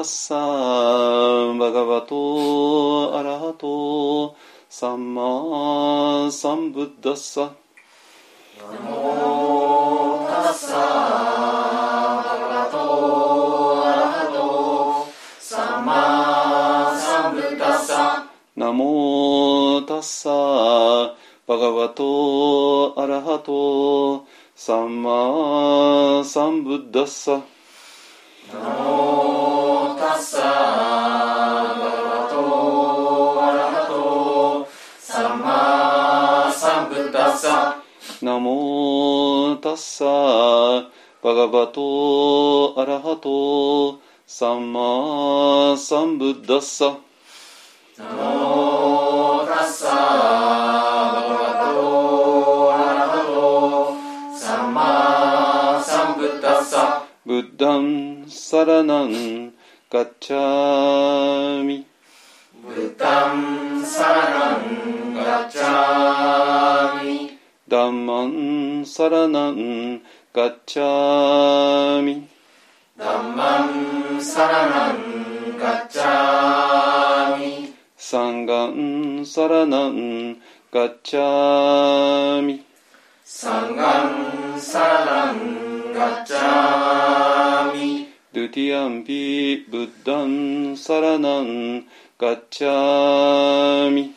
タッサーバガバトアラハトサンマサンブッダッサナモタッサバガバトアラハトサンマサンブッダッサナモタッサバガバトアラハトサンマサンブッダッサナモナモタッサバガバトアラハトサンマサンブッダッサナモタッサバガバトアラハトサンマサンブッダッサブッダンサラナンガッチャミブッダンサラナンガッチャミダンマンサラナンガッチャミ。ダンマンサラナンガッチャミ。サンガンサラナンガッチャミ。サンガンサラナンガッチャミ。ドゥティアンピブッダンサラナンガッチャミ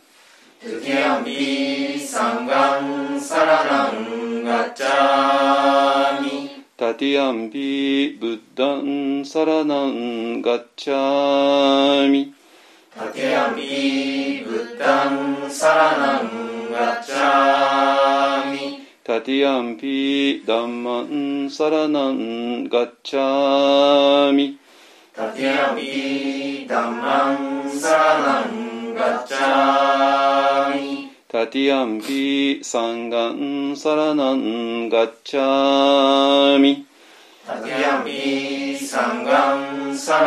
チャミドゥティアンピダンマンサラナンガッチャミドゥティアミダンマンサ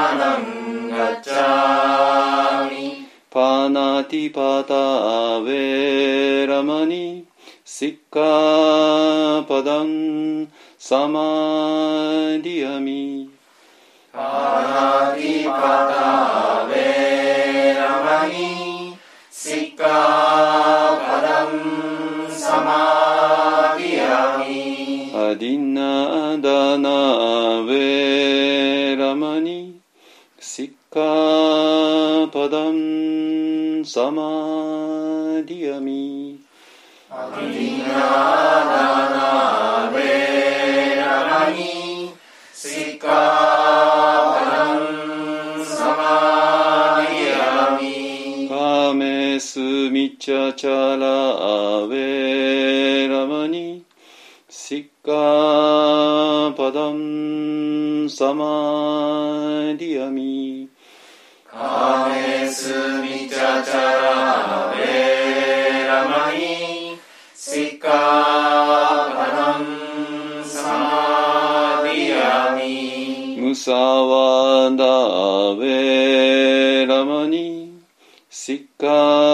シッカパダンサマデミチャチャラウェラマニシッカパダンサマディアミカメスミチャチャラベラマニシッカパダンサマディアミムサワダアベラマニシッカ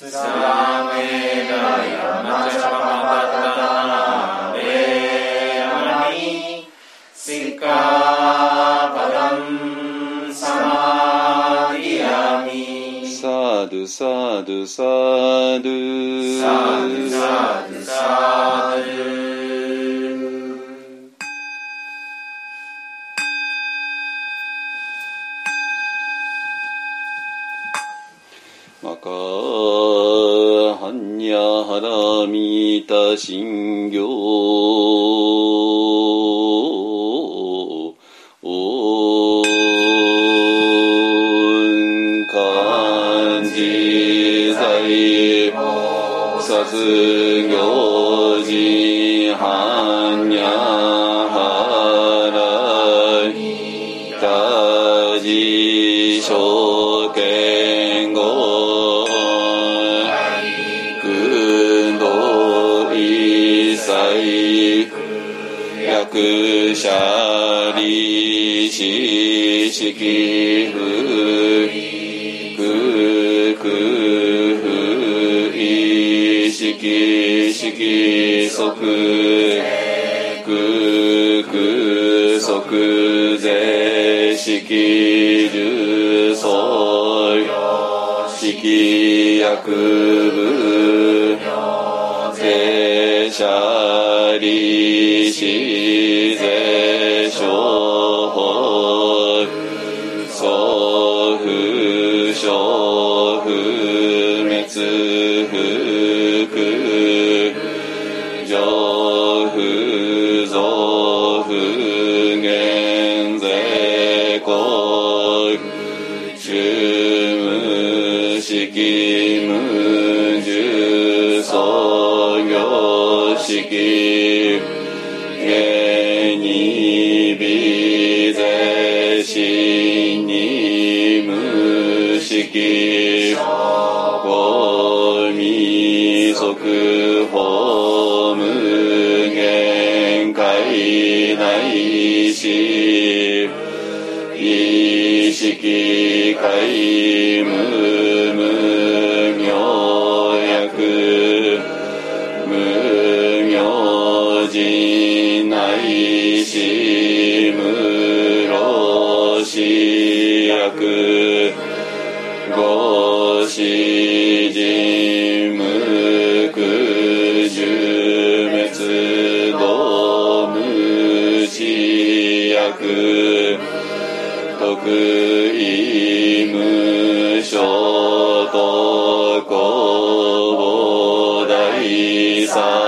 สาเมกายมัจจปปัตตาเวรมณีสิกขาปดังสมาธิยามิสาธุสาธุสาธุสาธุสาธุสาธุ ニャハラミタ信行オン漢字在殺行時般若ハラくしゃりししきふいくくふいしきしきそくくくそくぜしきじゅそよしきやくぶせしゃりしぜしょうほうそうふしょう無式法未足法無限界内し意識界無無明薬無明人内し無老死薬死薬徳意無所得公大サ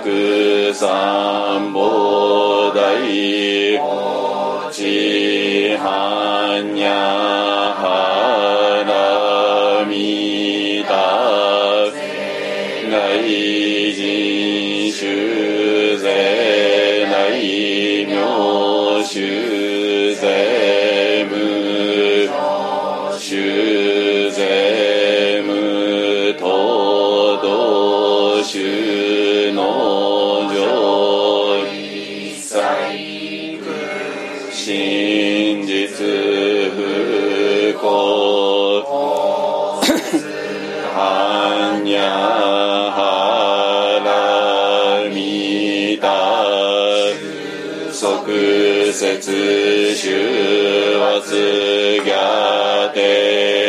三脈三宝大ちはんやはなみた外人修税内名修即説修圧ギャテ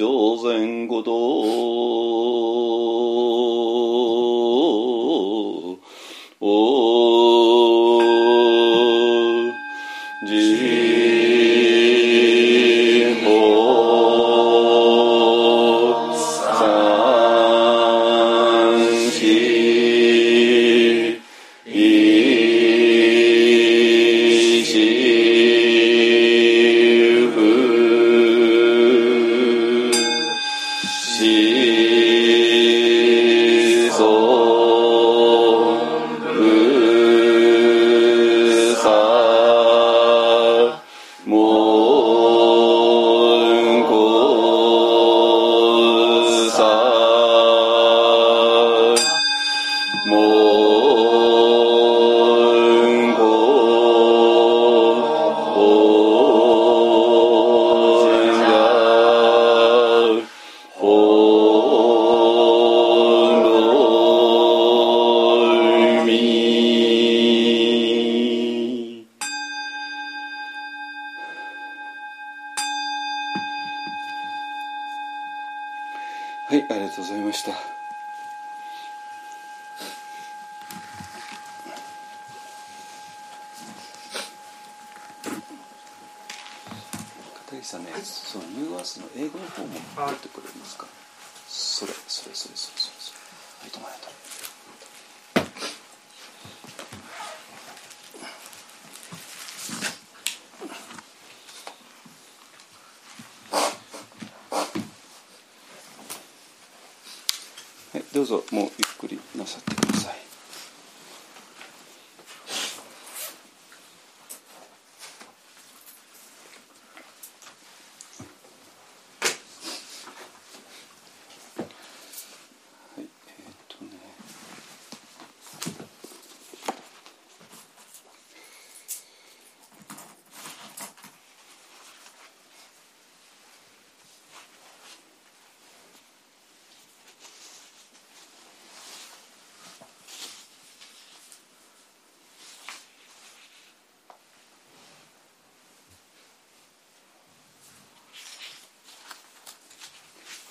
仏道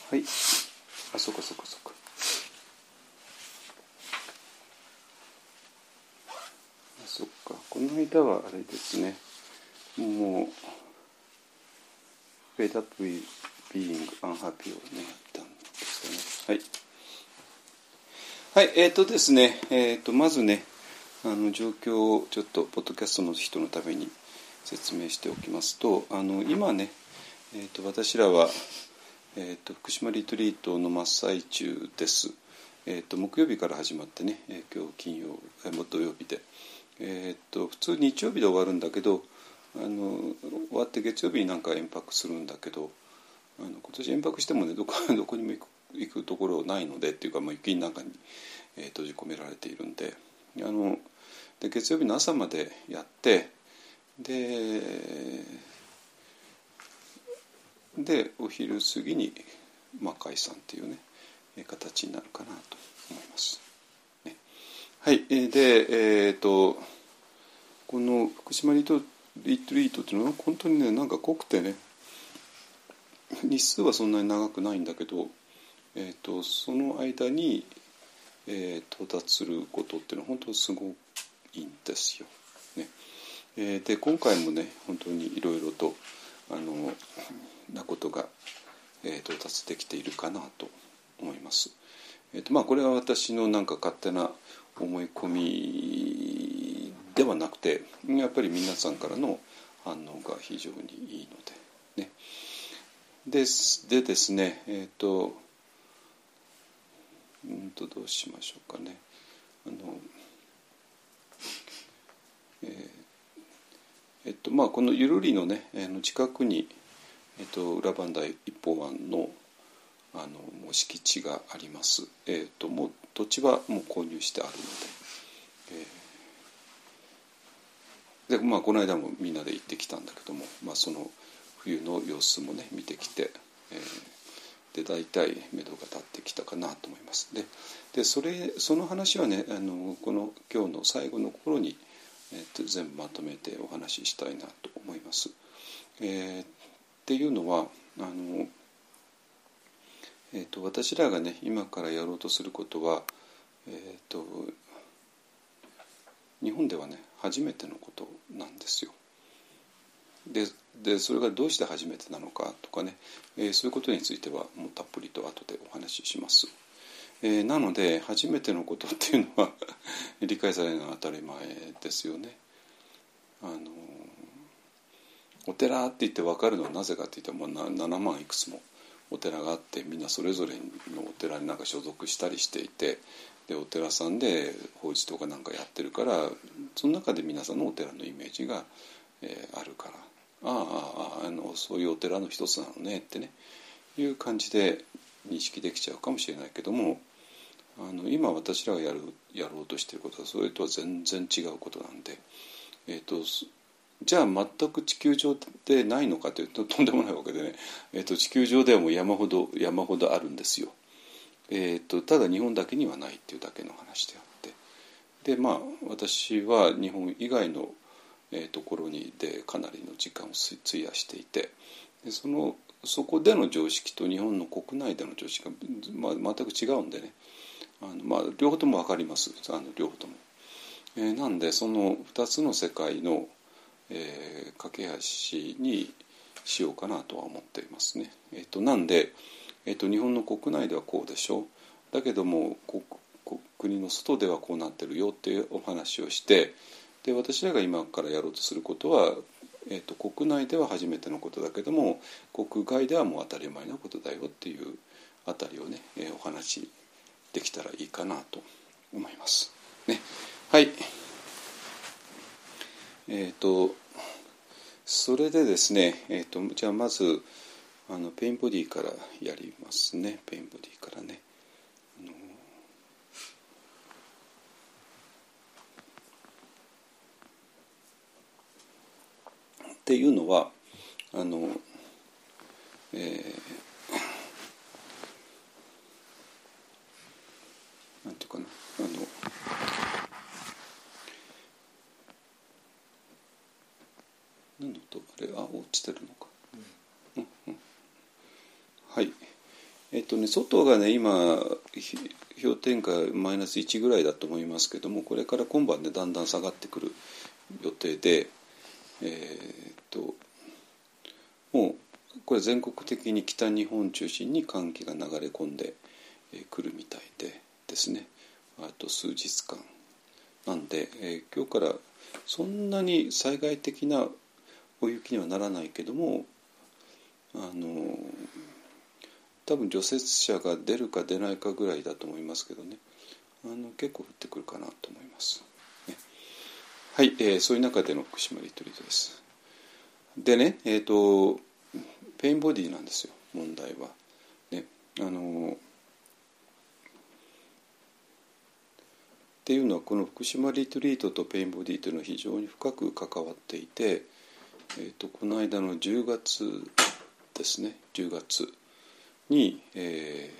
はい。あ、そこそこそこ。あそっか。この間はあれですね。もう、Fed up with being unhappy をね、やったんですかね。はい。はい、えっ、ー、とですね、えっ、ー、と、まずね、あの状況をちょっとポッドキャストの人のために説明しておきますとあの今ね、えー、と私らは、えー、と福島リトリートの真っ最中です、えー、と木曜日から始まってね、えー今日金曜、えー、土曜日で、えー、と普通日曜日で終わるんだけどあの終わって月曜日になんか延泊するんだけどあの今年延泊してもねどこ どこにも行く行くところないのでっていうか、まあ、雪の中に、えー閉じ込められているんで。あので月曜日の朝までやってででお昼過ぎに、まあ、解散っていうね形になるかなと思います。ね、はいでえっ、とこの福島リトリトリートっていうのは本当にねなんか濃くてね日数はそんなに長くないんだけど、えー、とその間に、えー到達することっていうのは本当にすごいんですよ。ねえーで今回もね本当にいろいろとあのなことが、えー到達できているかなと思います。えーとまあ、これは私のなんか勝手な思い込みではなくてやっぱり皆さんからの反応が非常にいいのでね。ででですねえっ、とうんとどうしましょうかね。あのえーえっとまあ、このゆるりのね、えーの近くに、えっと、裏磐梯一方湾のあのもう敷地があります、えー、ともう土地はもう購入してあるので、えー。でまあ、この間もみんなで行ってきたんだけども、まあ、その冬の様子もね見てきて、えー。で大体目処が立ってきたかなと思います。ででそれその話はねあのこの今日の最後の頃に、えー、と全部まとめてお話ししたいなと思います。えーていうのはあの、えー、と私らがね今からやろうとすることは、えー、と日本ではね初めてのことなんですよ。ででそれがどうして初めてなのかとかね、えーそういうことについてはもうたっぷりと後でお話しします。えーなので初めてのことっていうのは 理解されるのは当たり前ですよね。あのお寺って言って分かるのはなぜかって言ったらもう7万いくつもお寺があってみんなそれぞれのお寺になんか所属したりしていてでお寺さんで法事とかなんかやってるからその中で皆さんのお寺のイメージが、えー、あるから。あああのそういうお寺の一つなのねってね。いう感じで認識できちゃうかもしれないけどもあの今私らがやるやろうとしてることはそれとは全然違うことなんで、えーと、じゃあ全く地球上でないのかというととんでもないわけでね、えーと、地球上ではもう山ほど山ほどあるんですよ。えーと、ただ日本だけにはないっていうだけの話であって。でまあ私は日本以外の、えー、ところにでかなりの時間を費やしていて。でそのそこでの常識と日本の国内での常識が、まあ、全く違うんでね。あの、まあ、両方とも分かります。あの両方とも。えー、なんでその2つの世界の、えー、架け橋にしようかなとは思っていますね。えーと、なんで、えーと、日本の国内ではこうでしょうだけども国の外ではこうなってるよっていうお話をしてで私らが今からやろうとすることはえーと、国内では初めてのことだけども国外ではもう当たり前のことだよっていうあたりをね、えー、お話できたらいいかなと思います。ね、はいえっ、ー、とそれでですね、えーと、じゃあまずあの pain body からやりますね pain body からね。っていうのはあの、えー、なんていうかなあの何の音あれあ落ちてるのか、うんうん、はい。えっとね外がね今氷点下マイナス1ぐらいだと思いますけどもこれから今晩でだんだん下がってくる予定でえー、っともうこれ全国的に北日本中心に寒気が流れ込んでくるみたいでですね。あと数日間。なんで、えー、今日からそんなに災害的な大雪にはならないけどもあの多分除雪車が出るか出ないかぐらいだと思いますけどねあの結構降ってくるかなと思います。はい、えー、そういう中での福島リトリートです。でね、えっ、ー、とペインボディなんですよ問題は。ね、あのっていうのはこの福島リトリートとペインボディというのは非常に深く関わっていて、えーと、この間の10月ですね。10月に、え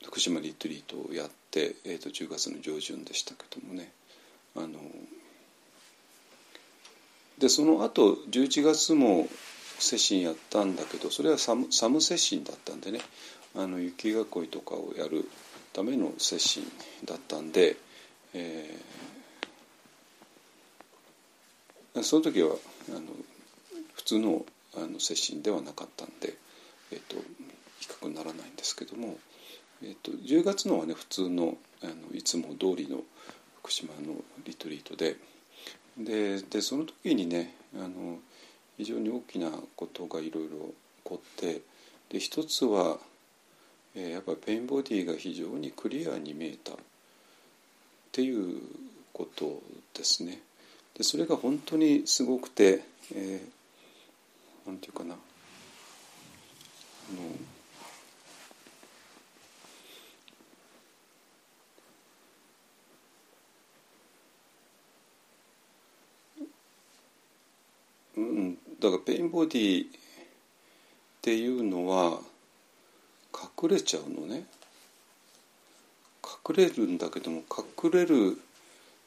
ー、福島リトリートをやって、えーと、10月の上旬でしたけどもね。あのでその後11月も接心やったんだけどそれはサムサム接心だったんでね。あの雪囲いとかをやるための接心だったんで、えー、その時はあの普通のあの接心ではなかったんで、えーと、比較にならないんですけども。えーと、10月のはね普通のあのいつも通りの福島のリトリートでででその時にねあの非常に大きなことがいろいろ起こってで一つは、えー、やっぱりペインボディが非常にクリアに見えたっていうことですね。でそれが本当にすごくて、えー、なんていうかな。あのだからペインボディっていうのは隠れちゃうのね。隠れるんだけども隠れる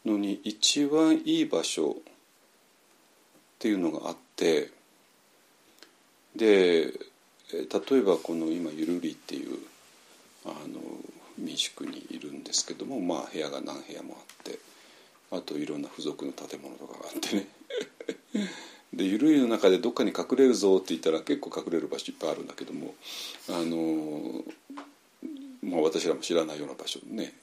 のに一番いい場所っていうのがあってで例えばこの今ゆるりっていうあの民宿にいるんですけどもまあ部屋が何部屋もあってあといろんな付属の建物とかがあってね。でゆるいの中でどっかに隠れるぞって言ったら結構隠れる場所いっぱいあるんだけどもあのまあ私らも知らないような場所にね。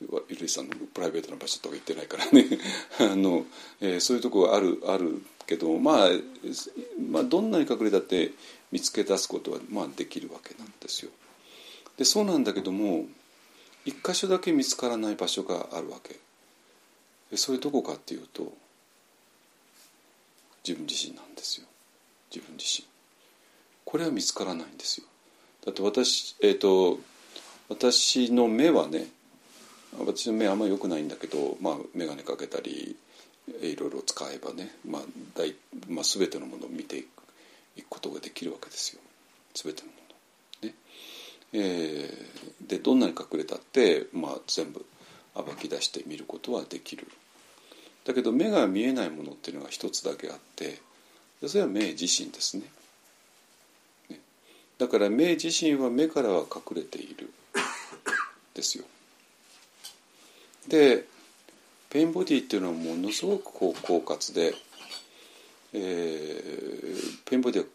ゆるいさんのプライベートな場所とか行ってないからね あの、えー、そういうとこがあるあるけど、まあ、まあどんなに隠れたって見つけ出すことはまあできるわけなんですよ。でそうなんだけども一箇所だけ見つからない場所があるわけ。でそれどこかっていうと自分自身なんですよ自分自身。これは見つからないんですよ。だって私,、えーと、私の目はね私の目あんまり良くないんだけど、まあ、眼鏡かけたりいろいろ使えばね、まあ大まあ、全てのものを見ていくいくことができるわけですよ全てのもの。ねえー、でどんなに隠れたって、まあ、全部暴き出して見ることはできる。だけど目が見えないものっていうのが一つだけあってそれは目自身ですね。ねだから目自身は目からは隠れているですよ。でペインボディっていうのはものすごくこう狡猾で、えー、ペインボディは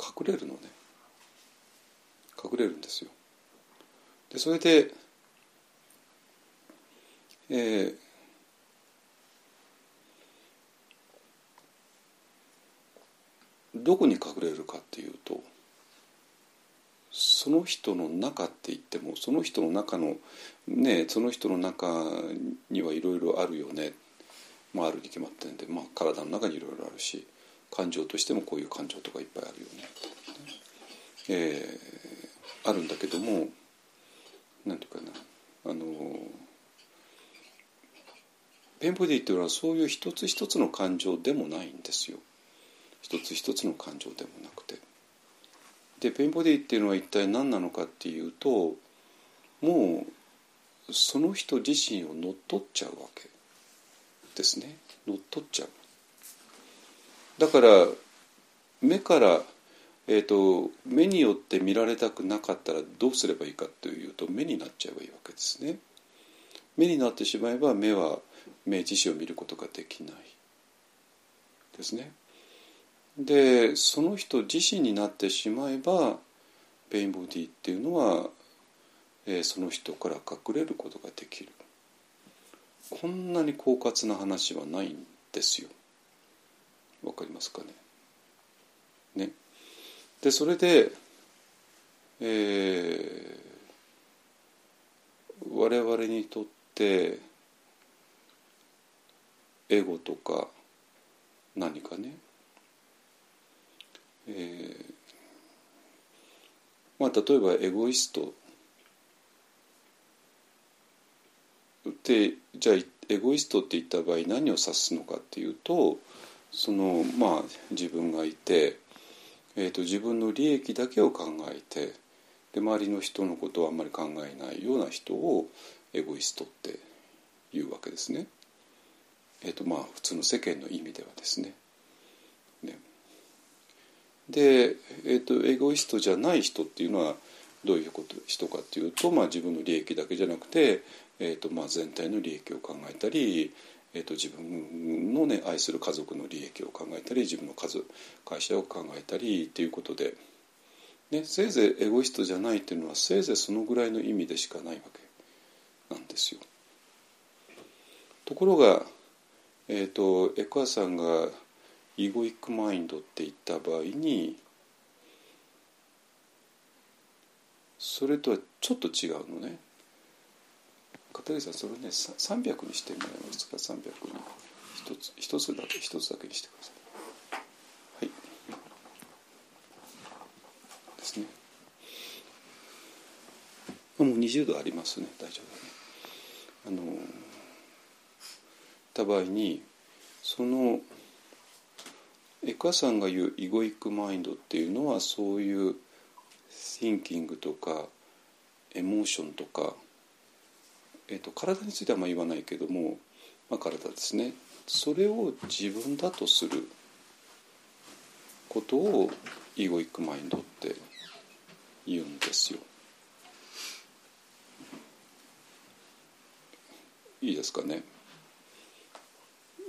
隠れるのね隠れるんですよ。でそれで、えー、どこに隠れるかっていうとその人の中って言ってもその人の中のねその人の中にはいろいろあるよね、まあ、あるに決まってんで、まあ、体の中にいろいろあるし感情としてもこういう感情とかいっぱいあるよね、えー、あるんだけども何て言うかな。あのペンボディっていうのはそういう一つ一つの感情でもないんですよ。一つ一つの感情でもなくて。でペインボディっていうのは一体何なのかっていうともうその人自身を乗っ取っちゃうわけですね。乗っ取っちゃう。だから目から、えーと、目によって見られたくなかったらどうすればいいかというと目になっちゃえばいいわけですね。目になってしまえば目は目自身を見ることができないですね。でその人自身になってしまえばペインボディっていうのは、えー、その人から隠れることができる。こんなに狡猾な話はないんですよ。わかりますかね？ね。でそれで、えー、我々にとってエゴとか何かね？えー、まあ例えばエゴイストってじゃあエゴイストって言った場合何を指すのかっていうとそのまあ自分がいて、えーと、自分の利益だけを考えてで周りの人のことをあんまり考えないような人をエゴイストっていうわけですね。えーとまあ、普通の世間の意味ではですね。ねで、えーと、エゴイストじゃない人っていうのはどういうこと人かっていうと、まあ、自分の利益だけじゃなくて、えーとまあ、全体の利益を考えたり、えーと、自分の、ね、愛する家族の利益を考えたり自分の数会社を考えたりっていうことで、ね、せいぜいエゴイストじゃないっていうのはせいぜいそのぐらいの意味でしかないわけ。なんですよ。ところが、えーとエクアさんがイゴイックマインドって言った場合にそれとはちょっと違うのね。片桐さんそれね300にしてもらえますか300に一つ一つだけ一つだけにしてください。はい。ですね。もう20度ありますね。大丈夫ね。あのた場合にそのエカさんが言うイゴイックマインドっていうのはそういう thinking とかエモーションとか、えーと、体についてはあんま言わないけども、まあ、体ですねそれを自分だとすることをイゴイックマインドって言うんですよ。いいですかね？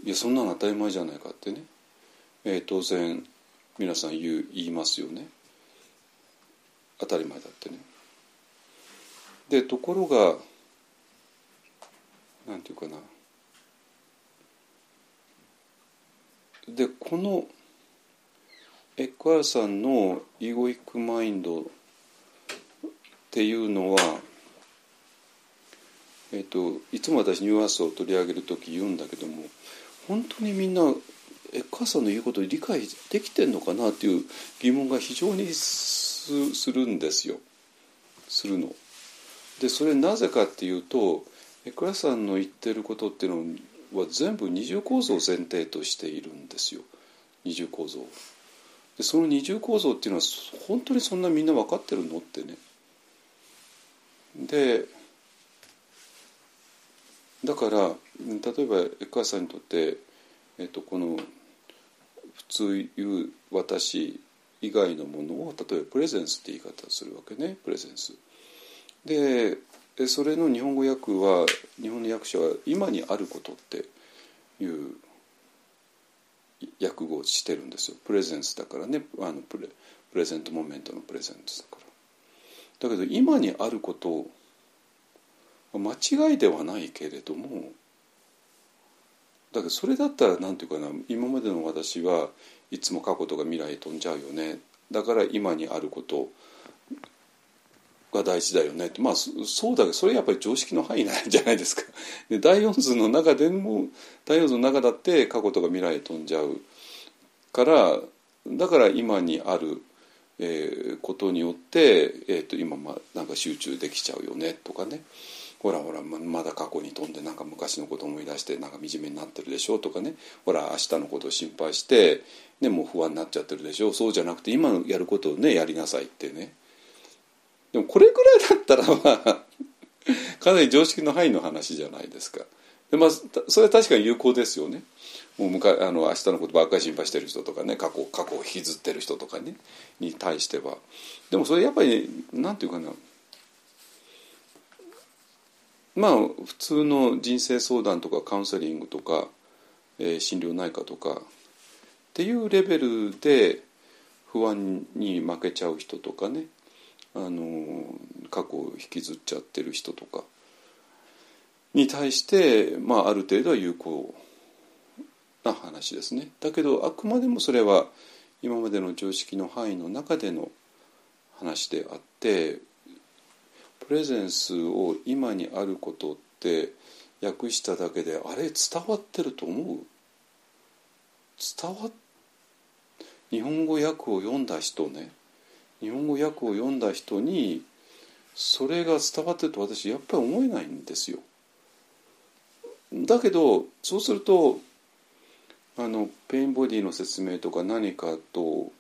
いやそんなの当たり前じゃないかってねえー、当然皆さん言う言いますよね当たり前だってね。でところがなんていうかなでこのエッカーさんのイゴイックマインドっていうのは、えっと、いつも私ニュアースを取り上げる時言うんだけども本当にみんなエッカーさんの言うことを理解できてんのかなっていう疑問が非常にするんですよするの。でそれなぜかっていうとエッカーさんの言ってることっていうのは全部二重構造を前提としているんですよ二重構造。でその二重構造っていうのは本当にそんなみんな分かってるのってね。でだから例えばエッカーさんにとって、えっと、この普通言う私以外のものを例えばプレゼンスって言い方をするわけねプレゼンス。でそれの日本語訳は日本の訳者は「今にあること」っていう訳語をしてるんですよ。プレゼンスだからね。あのプレプレゼントモメントのプレゼントだから。だけど今にあること間違いではないけれどもだけどそれだったら何て言うかな今までの私はいつも過去とか未来飛んじゃうよね。だから今にあることが大事だよねって。まあそうだけどそれやっぱり常識の範囲なんじゃないですか。で第四図の中でも第四図の中だって過去とか未来へ飛んじゃうからだから今にある、えー、ことによって、えーと、今まなんか集中できちゃうよねとかね。ほらほらまだ過去に飛んでなんか昔のこと思い出してなんか惨めになってるでしょとかね。ほら明日のことを心配して、ね、もう不安になっちゃってるでしょ。そうじゃなくて今やることをねやりなさいってね。でもこれぐらいだったらまあかなり常識の範囲の話じゃないですか。でまあ、それは確かに有効ですよね。もう向かあの明日のことばっかり心配してる人とかね過去過去を引きずってる人とかねに対してはでもそれやっぱりなんていうかなまあ普通の人生相談とかカウンセリングとか、えー、心療内科とかっていうレベルで不安に負けちゃう人とかねあの過去を引きずっちゃってる人とかに対して、まあ、ある程度は有効な話ですね。だけどあくまでもそれは今までの常識の範囲の中での話であってプレゼンスを今にあることって訳しただけであれ伝わってると思う伝わ日本語訳を読んだ人ね日本語訳を読んだ人にそれが伝わってると私やっぱり思えないんですよ。だけどそうするとあのペインボディの説明とか何かと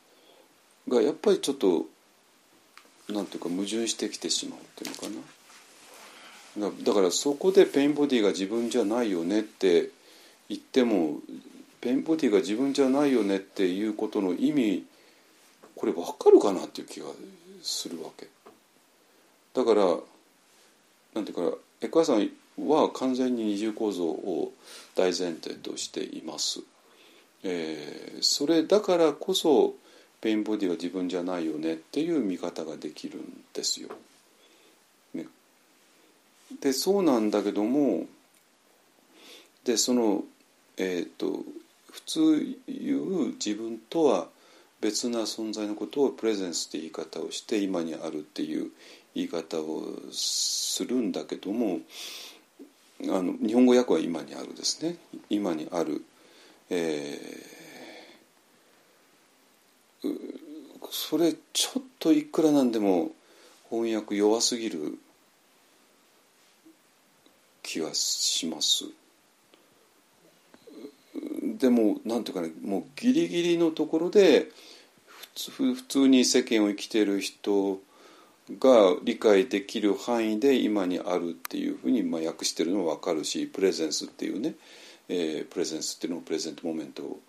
がやっぱりちょっとなんていうか矛盾してきてしまうっていうのかな。だからそこで pain body が自分じゃないよねって言っても pain body が自分じゃないよねっていうことの意味これ分かるかなっていう気がするわけ。だからなんていうかエクアさんは完全に二重構造を大前提としています、えー、それだからこそペインボディは自分じゃないよねっていう見方ができるんですよ、ね、でそうなんだけどもでそのえっ、ー、と普通言う自分とは別な存在のことをプレゼンスって言い方をして今にあるっていう言い方をするんだけどもあの日本語訳は今にあるですね今にある、えー、それちょっといくらなんでも翻訳弱すぎる気がします。でもなんていうかねもうギリギリのところで普通に世間を生きてる人が理解できる範囲で今にあるっていうふうにまあ訳してるのは分かるしプレゼンスっていうね、えー、プレゼンスっていうのもプレゼントモメント。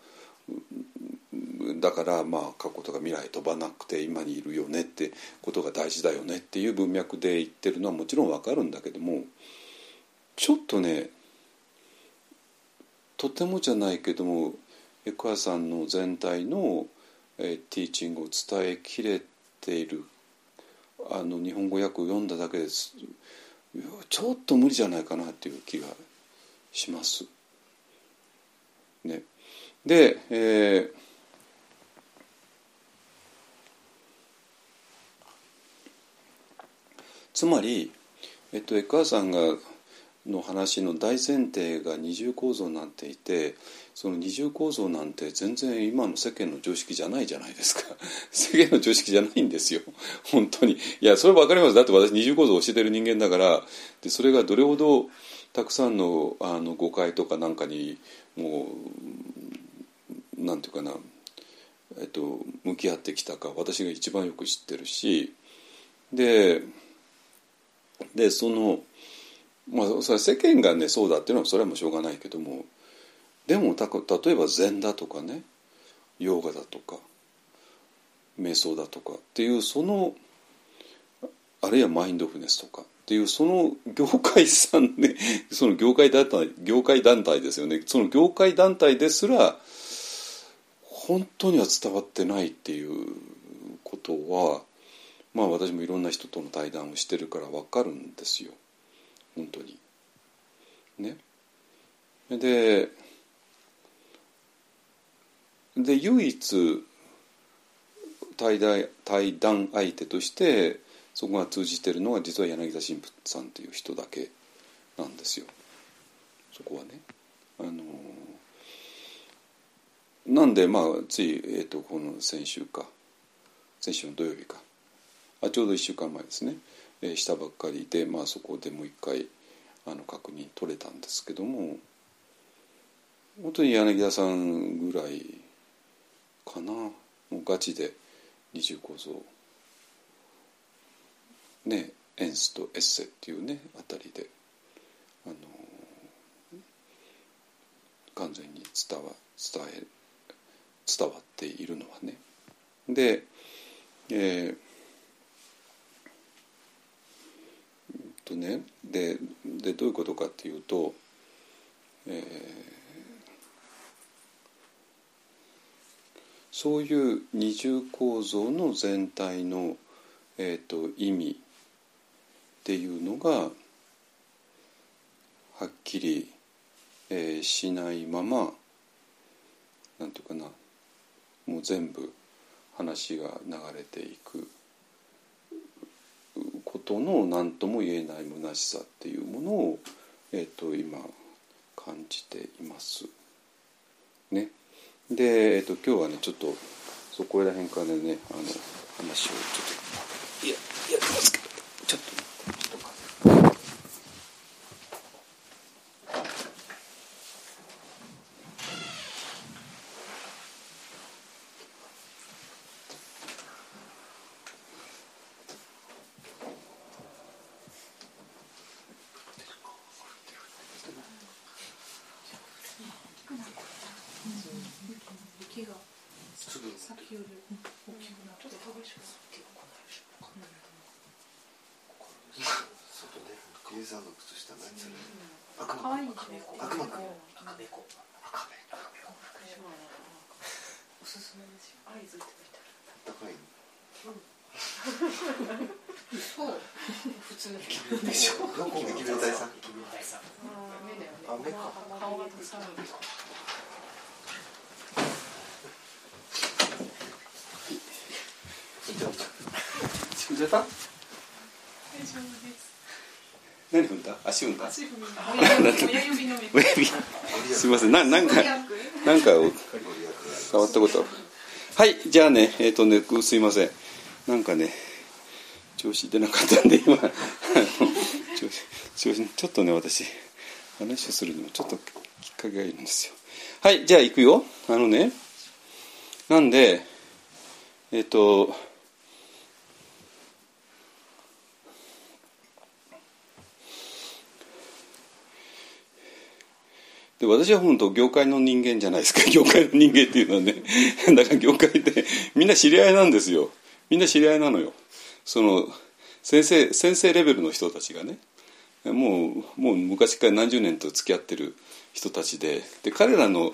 だからまあ過去とか未来飛ばなくて今にいるよねってことが大事だよねっていう文脈で言ってるのはもちろん分かるんだけどもちょっとねとてもじゃないけどもエクアさんの全体のえティーチングを伝えきれている。あの日本語訳を読んだだけです。ちょっと無理じゃないかなっていう気がします。ね、で、えーつまり、えっと、江川さんがの話の大前提が二重構造になっていてその二重構造なんて全然今の世間の常識じゃないじゃないですか。世間の常識じゃないんですよ。本当に。いやそれ分かります。だって私二重構造を教えてる人間だから。でそれがどれほどたくさんのあの誤解とかなんかにもうなんていうかな、えっと、向き合ってきたか私が一番よく知ってるし。ででそのまあそれ世間がねそうだっていうのはそれはもうしょうがないけども。でもた例えば禅だとかねヨガだとか瞑想だとかっていうそのあるいはマインドフネスとかっていうその業界さんね その業界団体業界団体ですよねその業界団体ですら本当には伝わってないっていうことはまあ私もいろんな人との対談をしてるから分かるんですよ本当に。ね。でで唯一対談対談相手としてそこが通じてるのは実は柳田神父さんという人だけなんですよ。そこはね。あのなんでまあつい、えーと、この先週か。先週の土曜日か。あちょうど1週間前ですね、えー、したばっかりで、まあ、そこでもう一回あの確認取れたんですけども本当に柳田さんぐらいかな。もうガチで二重構造ねエンスとエッセっていうねあたりであの完全に伝わ伝え伝わっているのはね。で、えー、とねででどういうことかっていうと、えー、そういう二重構造の全体の、えーと、意味っていうのがはっきり、えー、しないままなんていうかなもう全部話が流れていくことの何とも言えない虚しさっていうものを、えーと、今感じています。ね、で、えっと、今日はねちょっとそこら辺からねあの話をちょっといややってますけどちょっと。踏ん。じゃった何踏んだ？足踏んだ？すみません。ななんかなんか触ったこと。はいじゃあねえっ、ー、とねすいません。なんかね調子出なかったんで今 ちょっとね私話をするにもちょっときっかけがいるんですよ。はいじゃあ行くよ。あのねなんでえっ、とで私は本当業界の人間じゃないですか。業界の人間っていうのはね だから業界ってみんな知り合いなんですよ。みんな知り合いなのよ。その先生先生レベルの人たちがね。もうもう昔から何十年と付き合ってる人たちでで彼らの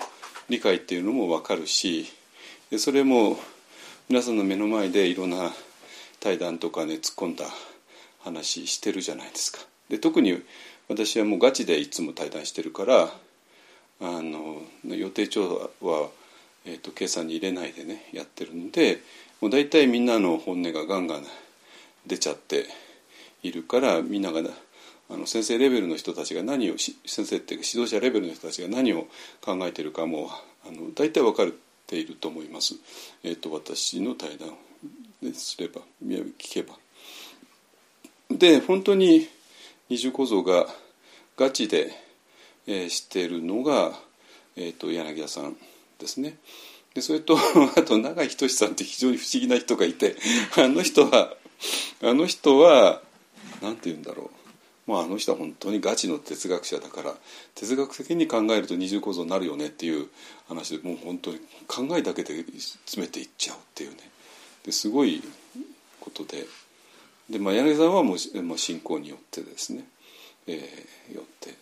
理解っていうのも分かるしでそれも皆さんの目の前でいろんな対談とかね突っ込んだ話してるじゃないですか。で特に私はもうガチでいつも対談してるからあの予定調和はえー、と計算に入れないでねやってるんでもう大体みんなの本音がガンガン出ちゃっているからみんながあの先生レベルの人たちが何を先生っていうか指導者レベルの人たちが何を考えているかもあの大体分かっていると思います、えーと、私の対談ですれば聞けば。で本当に二重構造がガチで、えー、しているのが、えーと、柳家さんですね。でそれと あと永井仁さんって非常に不思議な人がいてあの人はあの人は何て言うんだろうまああの人は本当にガチの哲学者だから哲学的に考えると二重構造になるよねっていう話でもう本当に考えだけで詰めていっちゃうっていうね。ですごいことで。で、まあ、柳さんはもう、まあ、信仰によってですね、えー、よって。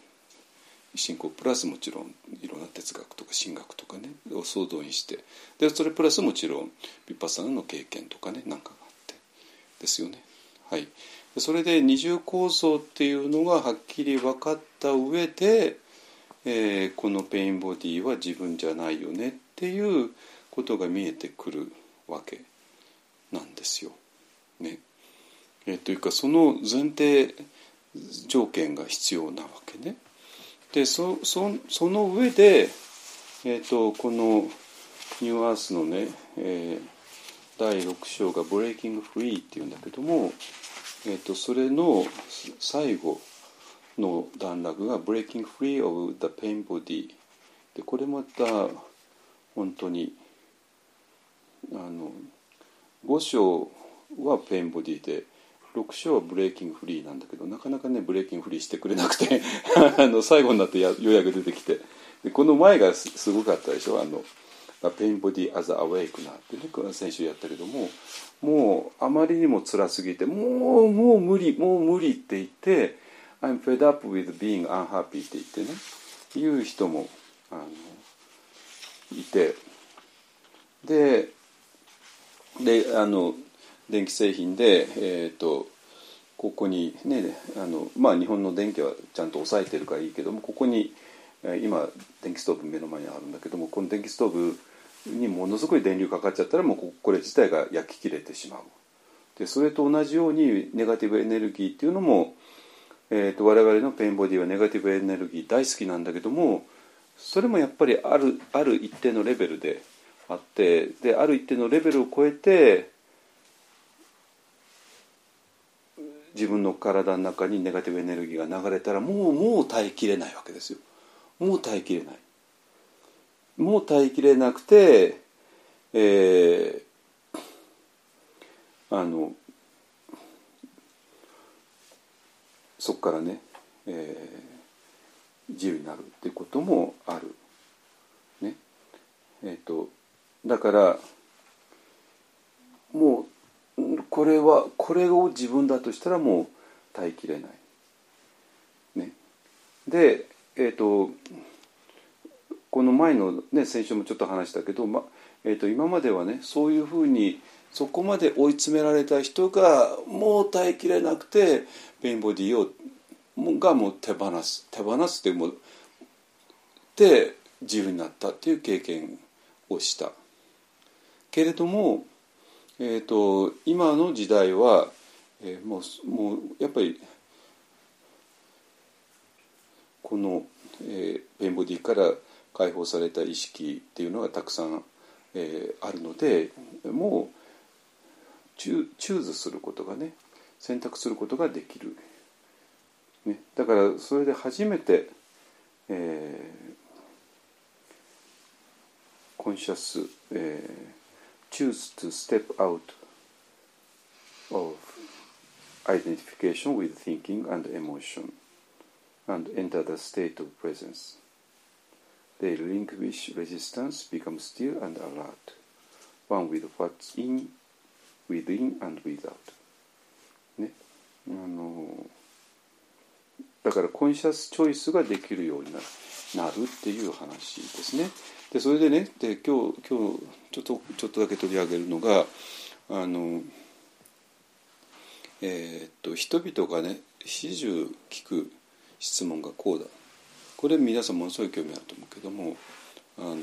信仰プラスもちろんいろんな哲学とか神学とかねを総動員して。でそれプラスもちろんヴィパサナの経験とかねなんかがあって。ですよね。はい、それで二重構造っていうのがはっきり分かった上で、えー、このペインボディは自分じゃないよねっていうことが見えてくるわけなんですよ。ね。えー、というかその前提条件が必要なわけね。でそそその上で、えーと、このニューアースのね、えー、第6章が「Breaking Free」っていうんだけども、えーと、それの最後の段落が「Breaking Free of the Pain Body」でこれまた本当にあの5章は pain body で6章は breaking free なんだけどなかなかね breaking free してくれなくて あの最後になってやようやく出てきて。でこの前がすごかったでしょ？あの「ペインボディ・アザ・アウェイクナー」ってね先週やったけどももうあまりにも辛すぎてもうもう無理もう無理って言って「I'm fed up with being unhappy」って言ってね言う人もあのいてでであの電気製品で、えーと、ここにねあの、まあ、日本の電気はちゃんと抑えてるからいいけどもここに今電気ストーブ目の前にあるんだけどもこの電気ストーブにものすごい電流かかっちゃったらもうこれ自体が焼き切れてしまう。でそれと同じようにネガティブエネルギーっていうのも、えーと、我々のペインボディはネガティブエネルギー大好きなんだけどもそれもやっぱりあるある一定のレベルであってである一定のレベルを超えて自分の体の中にネガティブエネルギーが流れたらもうもう耐えきれないわけですよもう耐えきれないもう耐えきれなくてえー、あのそこからね、えー、自由になるっていうこともある。ね。え、ー、とだからもうこれはこれを自分だとしたらもう耐えきれない。ね、で、えーと、この前の、ね、先週もちょっと話したけど、まえーと、今まではねそういうふうにそこまで追い詰められた人がもう耐えきれなくてペインボディをがもう手放す。手放すってもうで自由になったっていう経験をした。けれどもえーと、今の時代は、えー、もうもうやっぱりこの、えー、ペンボディから解放された意識っていうのがたくさん、えー、あるのでもうチュチューズすることがね選択することができる、ね、だからそれで初めて、えー、コンシャス、えー choose to step out of identification with thinking and emotion and enter the state of presence. They relinquish resistance, become still and alert, one with what's in, within and without. ね。あのだからコンシャスチョイスができるようになるなるっていう話ですね。でそれでねで今日今日ちょっとちょっとだけ取り上げるのがあのえー、っと人々がね始終聞く質問がこうだこれ皆さんものすごい興味あると思うけどもあの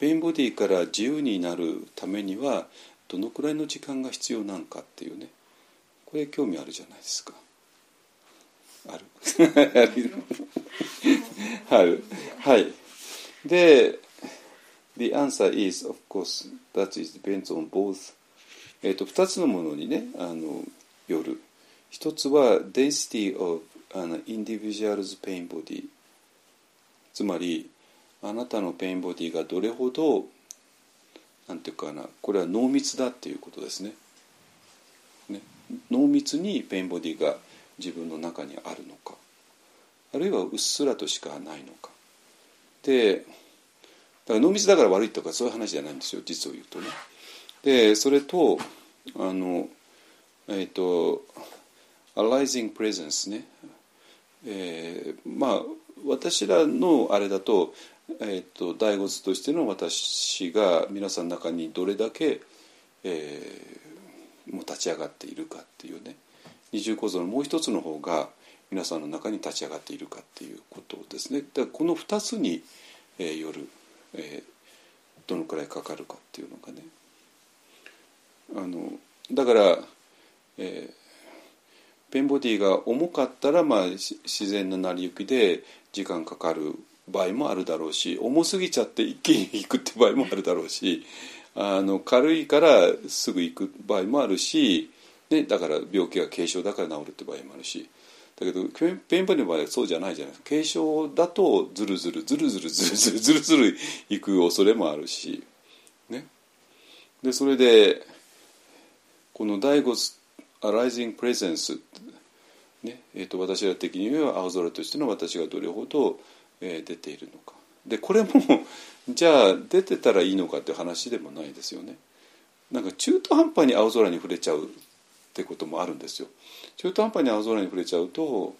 ペインボディから自由になるためにはどのくらいの時間が必要なんかっていうねこれ興味あるじゃないですか。ある。あるはい。で The answer is of course that it depends on both. えっ、と2つのものにねあのよる。一つは density of an individual's pain body つまりあなたの pain body がどれほどなんていうかなこれは濃密だっていうことですね。ね濃密に pain body が自分の中にあるのかあるいはうっすらとしかないのか。でだから濃密だから悪いとかそういう話じゃないんですよ実を言うとね。でそれとあのえっ、ー、と「arising presence ね」えー、まあ私らのあれだと,、えーと、第五図としての私が皆さんの中にどれだけ、えー、もう立ち上がっているかっていうね二重構造のもう一つの方が皆さんの中に立ち上がっているかっていうことですね。だこの2つに、えー、よる、えー、どのくらいかかるかっていうのがね。あのだから、えー、ペンボディが重かったら、まあ、自然な成り行きで時間かかる場合もあるだろうし重すぎちゃって一気に行くって場合もあるだろうしあの軽いからすぐ行く場合もあるしね、だから病気が軽症だから治るって場合もあるし。だけどペンパニの場合はそうじゃないじゃないですか。軽症だとずるずるずるずるずるずるずるずるいく恐れもあるし、ね、でそれでこの第五アライジングプレゼンス、ねえーと、私ら的には青空としての私がどれほど、えー、出ているのかでこれも じゃあ出てたらいいのかっていう話でもないですよね。なんか中途半端に青空に触れちゃうってこともあるんですよ。中途半端に青空に触れちゃうと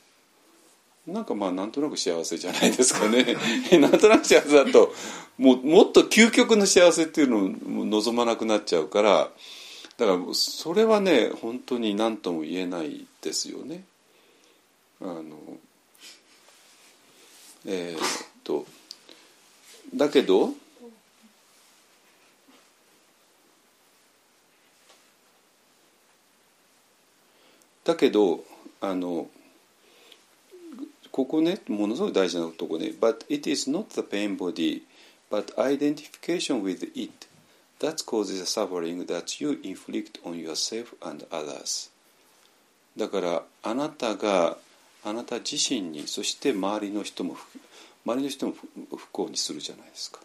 なんかまあなんとなく幸せじゃないですかね なんとなく幸せだともうもっと究極の幸せっていうのを望まなくなっちゃうからだからそれはね本当に何とも言えないですよね。あのえー、っとだけどだけどあのここねものすごい大事なとこね But it is not the pain body but identification with it that causes the suffering that you inflict on yourself and others. だからあなたがあなた自身にそして周りの人も周りの人も不幸にするじゃないですか。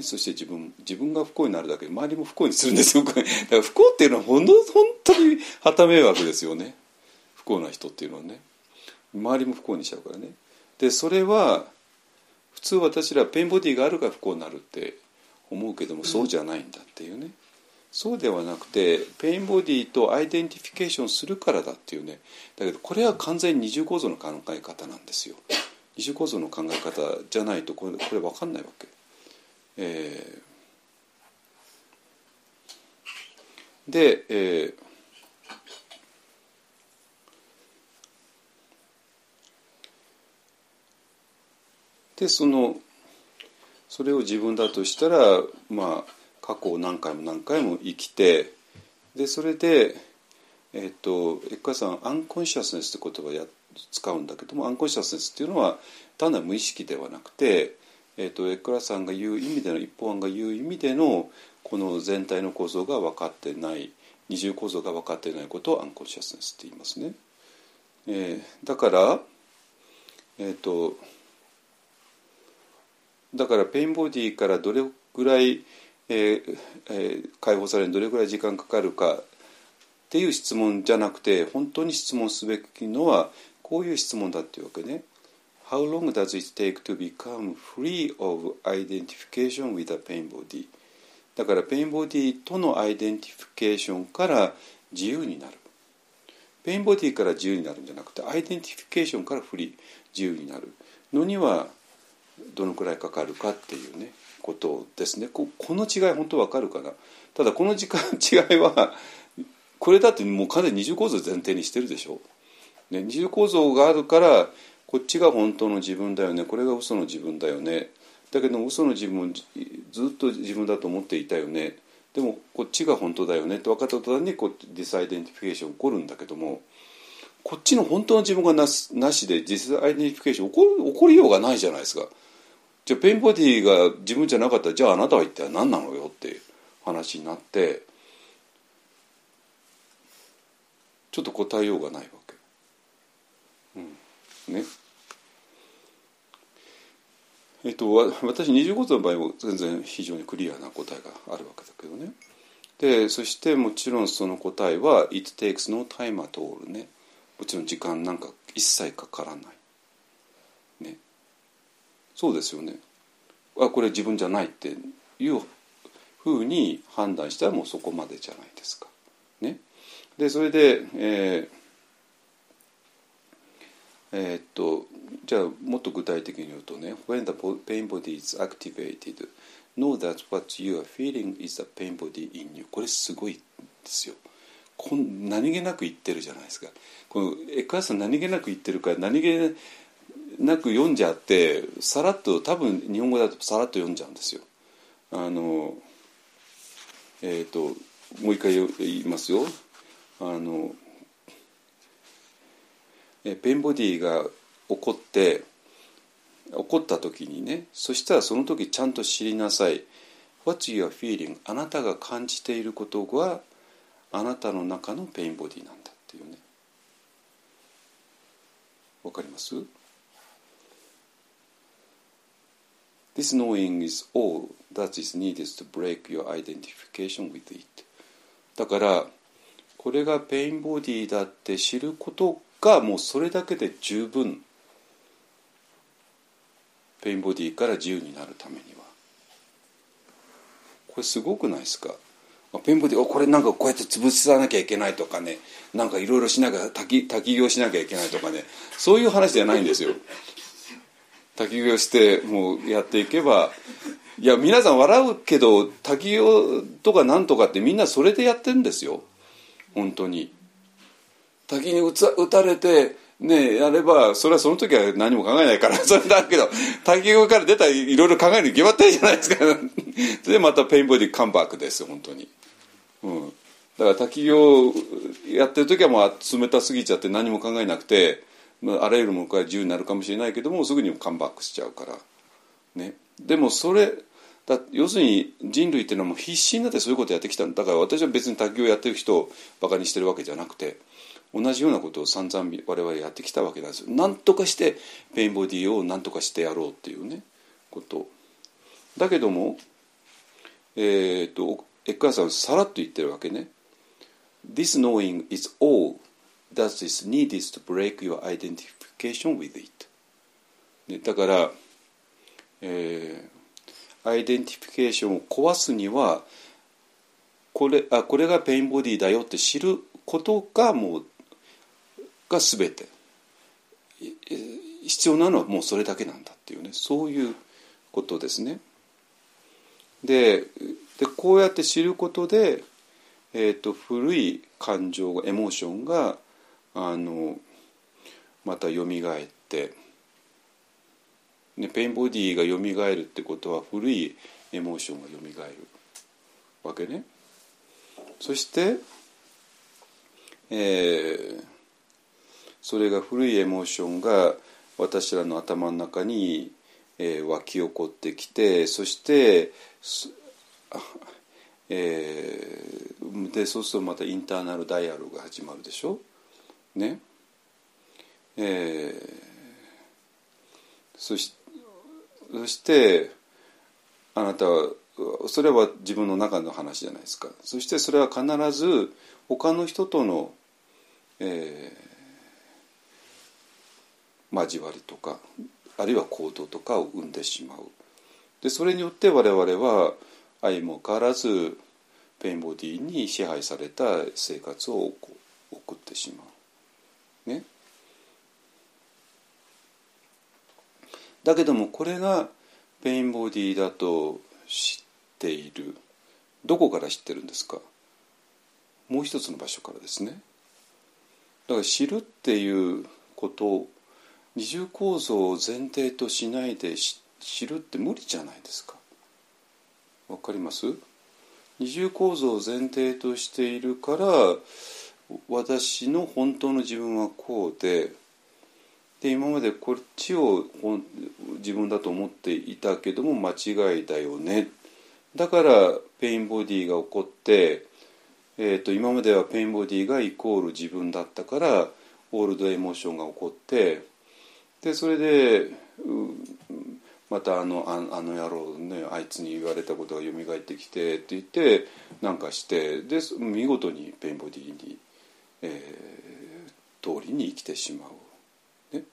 そして自分自分が不幸になるだけで周りも不幸にするんですよ。だから不幸っていうのは本当本当に旗迷惑ですよね。不幸な人っていうのはね。周りも不幸にしちゃうからね。でそれは普通私らペンボディがあるから不幸になるって思うけどもそうじゃないんだっていうね、そうではなくて pain body と identification するからだっていうね。だけどこれは完全に二重構造の考え方なんですよ。二重構造の考え方じゃないとこれこれ分かんないわけ。えー、で、えーでそのそれを自分だとしたらまあ過去を何回も何回も生きてでそれでえっ、とエッカさんアンコンシャスネスって言葉や使うんだけどもアンコンシャスネスっていうのは単なる無意識ではなくて、えっとエッカラさんが言う意味での一方案が言う意味でのこの全体の構造が分かってない二重構造が分かってないことをアンコンシャスネスって言いますね。えー、だからえっ、とだから pain body からどれぐらい、えーえー、解放されるどれぐらい時間かかるかっていう質問じゃなくて本当に質問すべきのはこういう質問だっていうわけね。How long does it take to become free of identification with a pain body? だから pain body との identification から自由になる。pain body から自由になるんじゃなくて identification からフリー自由になるのにはどのくらいかかるかっていうねことですね。ここの違い本当わかるかな？ただこの時間違いはこれだってもう完全に二重構造前提にしてるでしょ、ね、二重構造があるからこっちが本当の自分だよね。これが嘘の自分だよね。だけど嘘の自分ずっと自分だと思っていたよね。でもこっちが本当だよね。って分かった途端にこう disidentification 起こるんだけどもこっちの本当の自分がなしなしで disidentification 起こる起こりようがないじゃないですか。じゃあ pain body が自分じゃなかったらじゃああなたは一体何なのよっていう話になってちょっと答えようがないわけ。うん、ね。えっと、私25度の場合も全然非常にクリアな答えがあるわけだけどね。でそしてもちろんその答えは「It takes no time at all ね」もちろん時間なんか一切かからない。そうですよね。あこれ自分じゃないっていうふうに判断したらもうそこまでじゃないですか。ね。でそれで、えーえーっとじゃあもっと具体的に言うとね「When the pain body is activated know that what you are feeling is the pain body in you」これすごいですよ。こん何気なく言ってるじゃないですか。このエクアさん何気なく言ってるから何気なく読んじゃってさらっと多分日本語だとさらっと読んじゃうんですよ。あのえっ、ともう一回言いますよ。あのペンボディが起こって起こった時にねそしたらその時ちゃんと知りなさい「What you are feeling」あなたが感じていることがあなたの中のペインボディなんだっていうねわかります？This knowing is all. That is needed to break your identification with it. だからこれが pain body だって知ることがもうそれだけで十分。 pain body から自由になるためには。これすごくないですか？ pain body これなんかこうやって潰さなきゃいけないとかね。なんかいろいろしなきゃ滝滝行しなきゃいけないとかね。そういう話じゃないんですよ。滝行してもうやっていけばいや皆さん笑うけど滝行とかなんとかってみんなそれでやってるんですよ。本当に。滝に打たれてねやればそれはその時は何も考えないから それだけど滝行から出たらいろいろ考えるに決まってるじゃないですか。でまたペインボディカムバックです本当に。うん。だから滝行やってる時はもう冷たすぎちゃって何も考えなくてまああらゆるものから自由になるかもしれないけどもすぐにもカムバックしちゃうからねでもそれだ要するに人類っていうのはもう必死になってそういうことやってきたんだから私は別に卓球をやってる人をバカにしてるわけじゃなくて同じようなことを散々我々やってきたわけなんですよ。なんとかしてペインボディをなんとかしてやろうっていうねことだけどもえっ、とエッカーさんさらっと言ってるわけね。This knowing is all that is needed to break your identification with it、ね、だから、えー、 identification を壊すにはこれあこれが pain body だよって知ることがもうが全て。必要なのはもうそれだけなんだっていうね。そういうことですね。ででこうやって知ることで、えーと、古い感情 emotion があのまたよみがえって、ね、ペインボディがよみがえるってことは古いエモーションがよみがえるわけね。そして、えー、それが古いエモーションが私らの頭の中に、えー、湧き起こってきてそして えー、でそうするとまたインターナルダイアログが始まるでしょね。えー、そしそしてあなたはそれは自分の中の話じゃないですか。そしてそれは必ず他の人との、えー、交わりとかあるいは行動とかを生んでしまう。でそれによって我々は相も変わらずpain body に支配された生活を送ってしまう。ね。だけどもこれが pain body だと知っているどこから知ってるんですか？もう一つの場所からですね。だから知るっていうことを二重構造を前提としないで知っ知るって無理じゃないですかわかります？二重構造を前提としているから私の本当の自分はこうでで今までこっちを自分だと思っていたけども間違いだよね。だから pain body が起こって、えーと、今までは pain body がイコール自分だったから old emotion が起こってでそれでまたあのああの野郎ねあいつに言われたことが蘇ってきてって言ってなんかしてで見事に pain body に、えー、通りに生きてしまう。ね、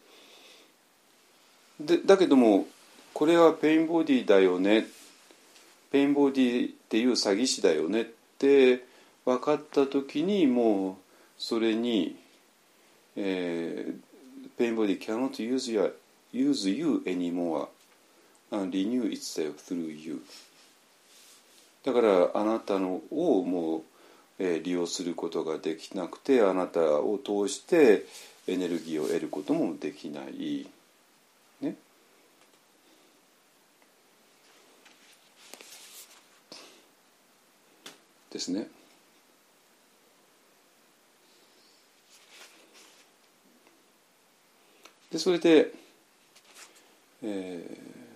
でだけどもこれは pain body だよね。 pain body っていう詐欺師だよねって分かった時にもうそれに、えー、 pain body cannot use, your, use you anymore. renew itself through you だからあなたのをもう、え、利用することができなくてあなたを通してエネルギーを得ることもできない、ね、ですね。でそれで、えー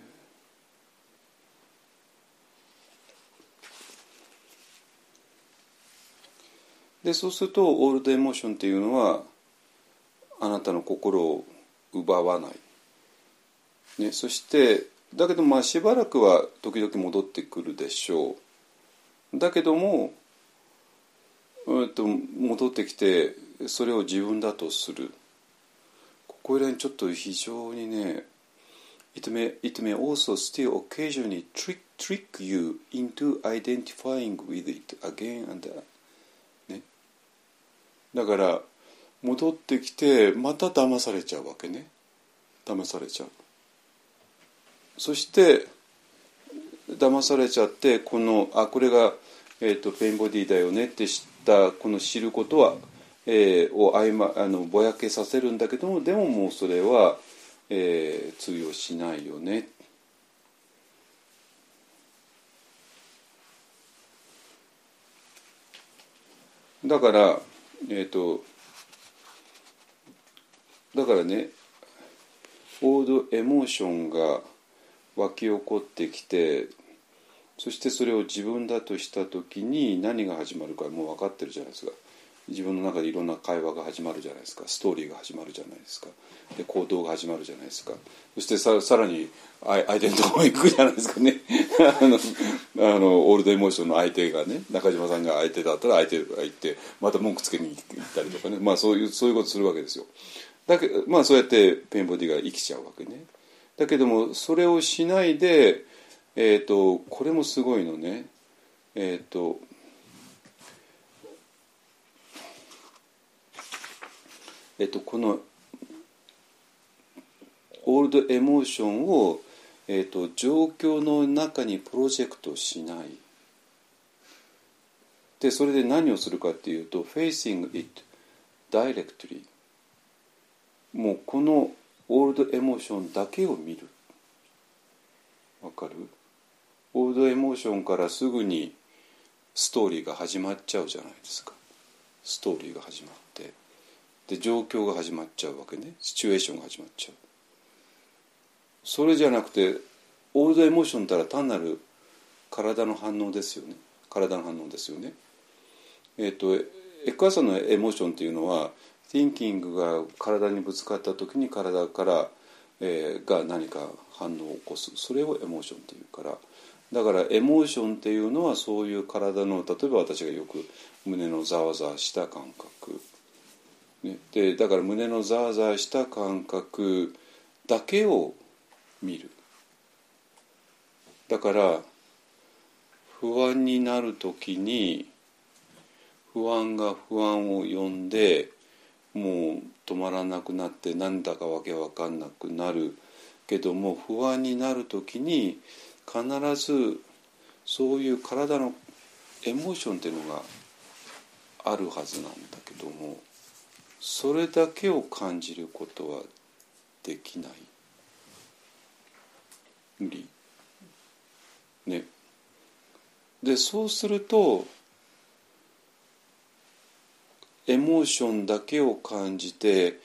でそうするとオールドエモーションっていうのはあなたの心を奪わない、ね、そしてだけどまあしばらくは時々戻ってくるでしょう。だけども、うん、と戻ってきてそれを自分だとする。ここら辺ちょっと非常にね It may, it may also still occasionally trick, trick you into identifying with it again and again だから戻ってきてまた騙されちゃうわけね。騙されちゃう。そして騙されちゃってこのあこれが、えーと、ペインボディだよねって知ったこの知ることは、えー、をあい、ま、あのぼやけさせるんだけどもでももうそれは、えー、通用しないよね。だからえっ、ー、とだからねオードエモーションが湧き起こってきてそしてそれを自分だとした時に何が始まるかもう分かってるじゃないですか。自分の中でいろんな会話が始まるじゃないですか。ストーリーが始まるじゃないですか。で行動が始まるじゃないですか。そしてささらに相手のところに行くじゃないですかね。あのあのオールドエモーションの相手がね中島さんが相手だったら相手が行ってまた文句つけに行ったりとかね。まあそういうそういうことするわけですよ。だけまあそうやってペンボディが生きちゃうわけね。だけどもそれをしないでえっ、ー、とこれもすごいのね。えっ、ー、とえっと、このオールドエモーションを、えっと、状況の中にプロジェクトしない。でそれで何をするかっていうと facing it directly もうこのオールドエモーションだけを見る。わかる？オールドエモーションからすぐにストーリーが始まっちゃうじゃないですか。ストーリーが始まってで状況が始まっちゃうわけね。シチュエーションが始まっちゃう。それじゃなくてオールドエモーションたら単なる体の反応ですよね。体の反応ですよね。えっ、ー、とエッカーさんのエモーションっていうのは thinking が体にぶつかった時に体から、えー、が何か反応を起こす。それをエモーションっていうから。だからエモーションっていうのはそういう体の例えば私がよく胸のざわざわした感覚。ね、でだから胸のザーザーした感覚だけを見る。だから不安になる時に不安が不安を呼んでもう止まらなくなってなんだかわけわかんなくなる。けども不安になる時に必ずそういう体のエモーションっていうのがあるはずなんだけども。それだけを感じることはできない。無理。ね。でそうするとエモーションだけを感じて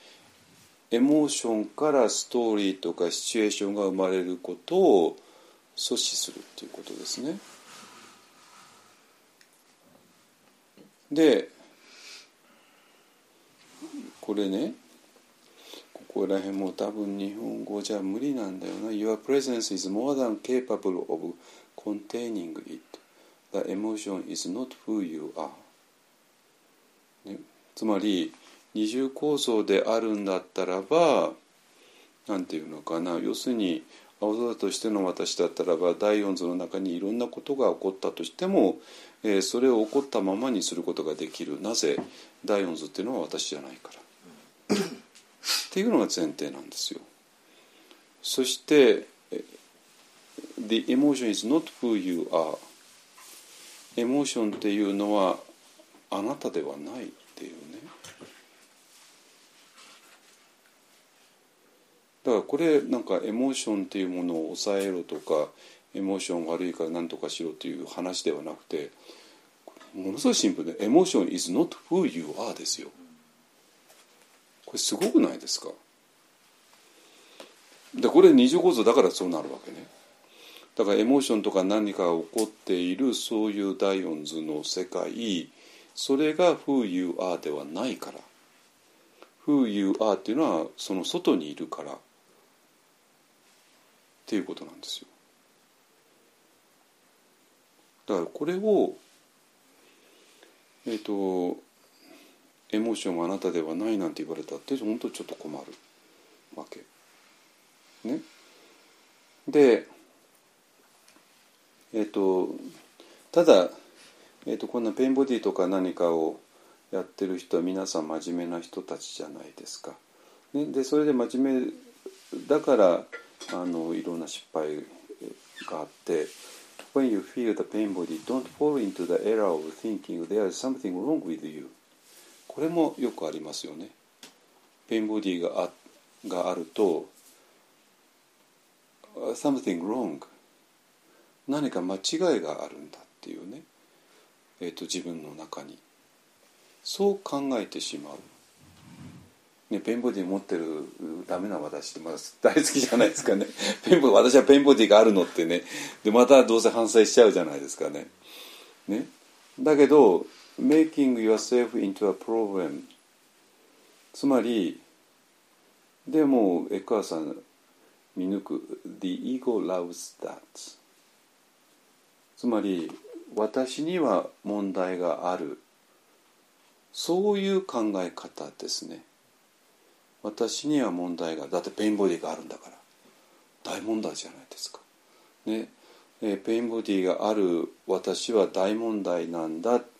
エモーションからストーリーとかシチュエーションが生まれることを阻止するっていうことですね。でこれねここら辺も多分日本語じゃ無理なんだよな。Your presence is more than capable of containing it. The emotion is not who you are. ね、つまり二重構造であるんだったらば何て言うのかな要するに青空としての私だったらば第四図の中にいろんなことが起こったとしても、えー、それを起こったままにすることができるなぜ第四図っていうのは私じゃないからっていうのが前提なんですよ。そして「The emotion is not who you are」エモーションっていうのはあなたではないっていうねだからこれなんかエモーションっていうものを抑えろとかエモーション悪いから何とかしろという話ではなくてものすごいシンプルで「エモーション is not who you are」ですよ。これすごくないですか？でこれ二重構造だからそうなるわけね。だからエモーションとか何かが起こっているそういうダイオンズの世界それが Who you are ではないから。Who you are っていうのはその外にいるから。っていうことなんですよ。だからこれをえっ、ー、とエモーションがあなたではないなんて言われたって本当ちょっと困るわけねでえっ、ー、とただ、えーと、こんなペインボディとか何かをやってる人は皆さん真面目な人たちじゃないですか。ね、でそれで真面目だからあのいろんな失敗があって When you feel the pain body, don't fall into the error of thinking there is something wrong with you. これもよくありますよね。ペインボディがあがあると something wrong 何か間違いがあるんだっていうね、えーと、自分の中に。そう考えてしまう、ね、ペンボディ持ってるダメな私って、まあ、大好きじゃないですかね。ペンボ私はペンボディがあるのってね。でまたどうせ反省しちゃうじゃないですかね。ね。だけど making yourself into a problem. つまりでもエクアさん見抜く The ego loves that. つまり私には問題がある。そういう考え方ですね。私には問題がだって pain body があるんだから。大問題じゃないですか。ね。え pain body がある。私は大問題なんだ。って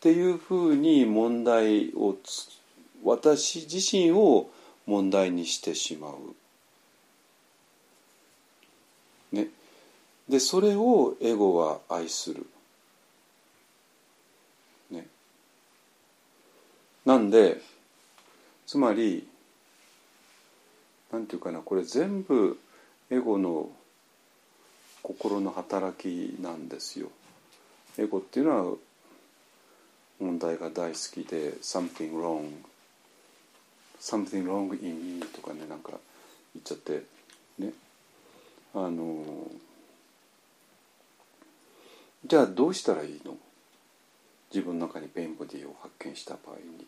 っていうふうに問題を私自身を問題にしてしまう。ね、でそれをエゴは愛する。ね、なんでつまりなんていうかなこれ全部エゴの心の働きなんですよ。エゴっていうのは問題が大好きで「something wrong」「something wrong in me」とかねなんか言っちゃってね。あのじゃあどうしたらいいの？自分の中にペインボディを発見した場合に。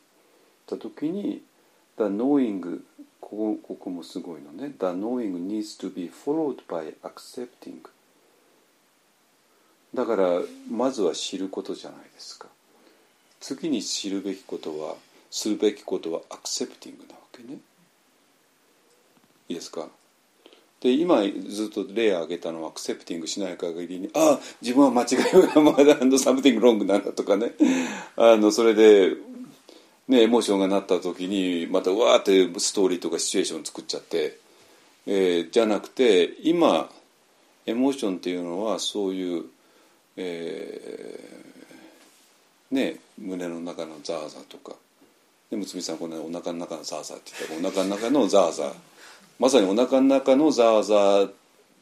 た時に The knowing ここここもすごいのね。The knowing needs to be followed by accepting だからまずは知ることじゃないですか。次に知るべきことはするべきことはアクセプティングなわけね。いいですか？で今ずっと例を挙げたのはアクセプティングしない限りにああ自分は間違いがまだサムティングロングなんだとかね。あのそれで、ね、エモーションがなった時にまたわーってストーリーとかシチュエーション作っちゃって、えー、じゃなくて今エモーションっていうのはそういう、えー、ね胸の中のザーザーとか。でむつみさんこのお腹の中のザーザーって言ったらお腹の中のザーザー。まさにお腹の中のザーザー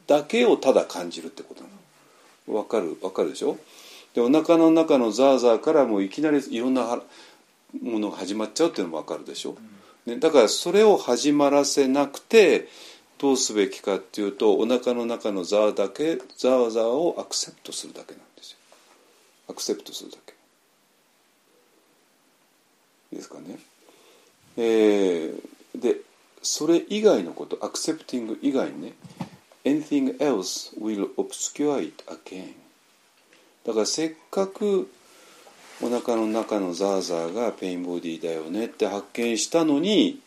だけをただ感じるってことなの。わかるわかるでしょ？でお腹の中のザーザーからもういきなりいろんなはものが始まっちゃうっていうのもわかるでしょ、ね、だからそれを始まらせなくてどうすべきかっていうとお腹の中のザーだけザーザーをアクセプトするだけなんですよ。アクセプトするだですかね。えー、でそれ以外のことアクセプティング以外にね anything else will obscure it again だからせっかくお腹の中のザーザーがペインボディだよねって発見したのに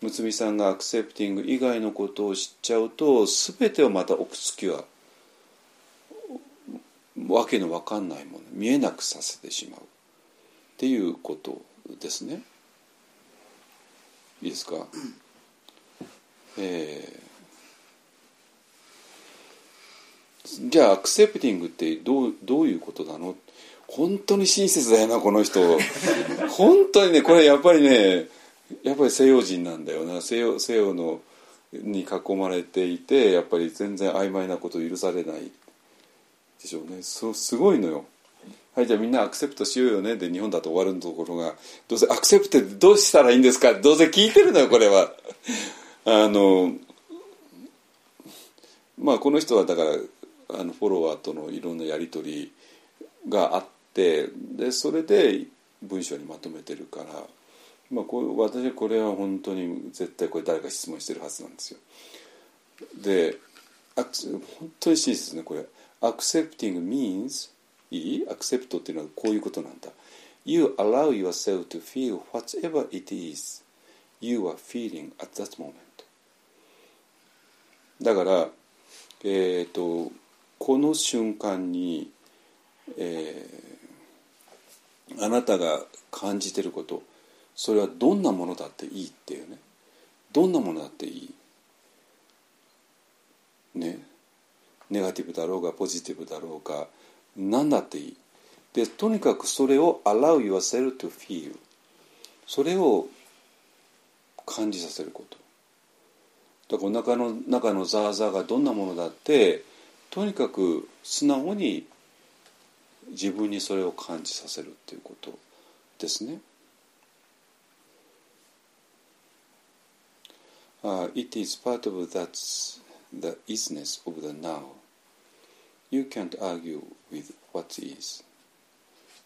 むつみさんがアクセプティング以外のことを知っちゃうと全てをまたオプスキュアわけのわかんないもの。見えなくさせてしまう。っていうこと。ですね。いいですか、えー、じゃあアクセプティングってどうどういうことなの？本当に親切だよなこの人。本当にねこれやっぱりねやっぱり西洋人なんだよな。西洋西洋のに囲まれていてやっぱり全然曖昧なこと許されないでしょうね。そすごいのよ。はいじゃあみんなアクセプトしようよねで日本だと終わるところがどうせアクセプトってどうしたらいいんですか？どうせ聞いてるのよこれは あのまあこの人はだからあのフォロワーとのいろんなやり取りがあってでそれで文章にまとめてるから、まあ、こう私はこれは本当に絶対これ誰か質問してるはずなんですよ。で本当に真実ですねこれ。Accepting means いい？アクセプトっていうのはこういうことなんだ。You allow yourself to feel whatever it is you are feeling at that moment. だから、えーと、この瞬間に、えー、あなたが感じてることそれはどんなものだっていいっていうねどんなものだっていい？ね？ネガティブだろうがポジティブだろうが何だっていいでとにかくそれを allow yourself to feel それを感じさせることだからお腹の中のザーザーがどんなものだってとにかく素直に自分にそれを感じさせるっていうことですね。Uh, it is part of that the isness of the now. You can't argue with what is.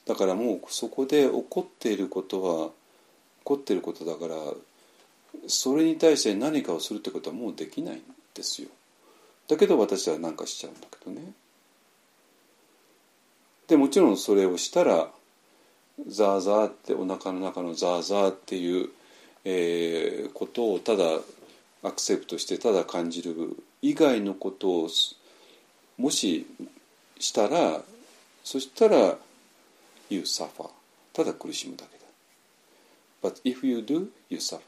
だからもうそこで起こっていることは起こっていることだからそれに対して何かをするってことはもうできないんですよ。だけど私は何かしちゃうんだけどね。でもちろんそれをしたらザーザーってお腹の中のザーザーっていう、えー、ことをただアクセプトしてただ感じる以外のことをもししたらそしたら you suffer ただ苦しむだけだ but if you do you suffer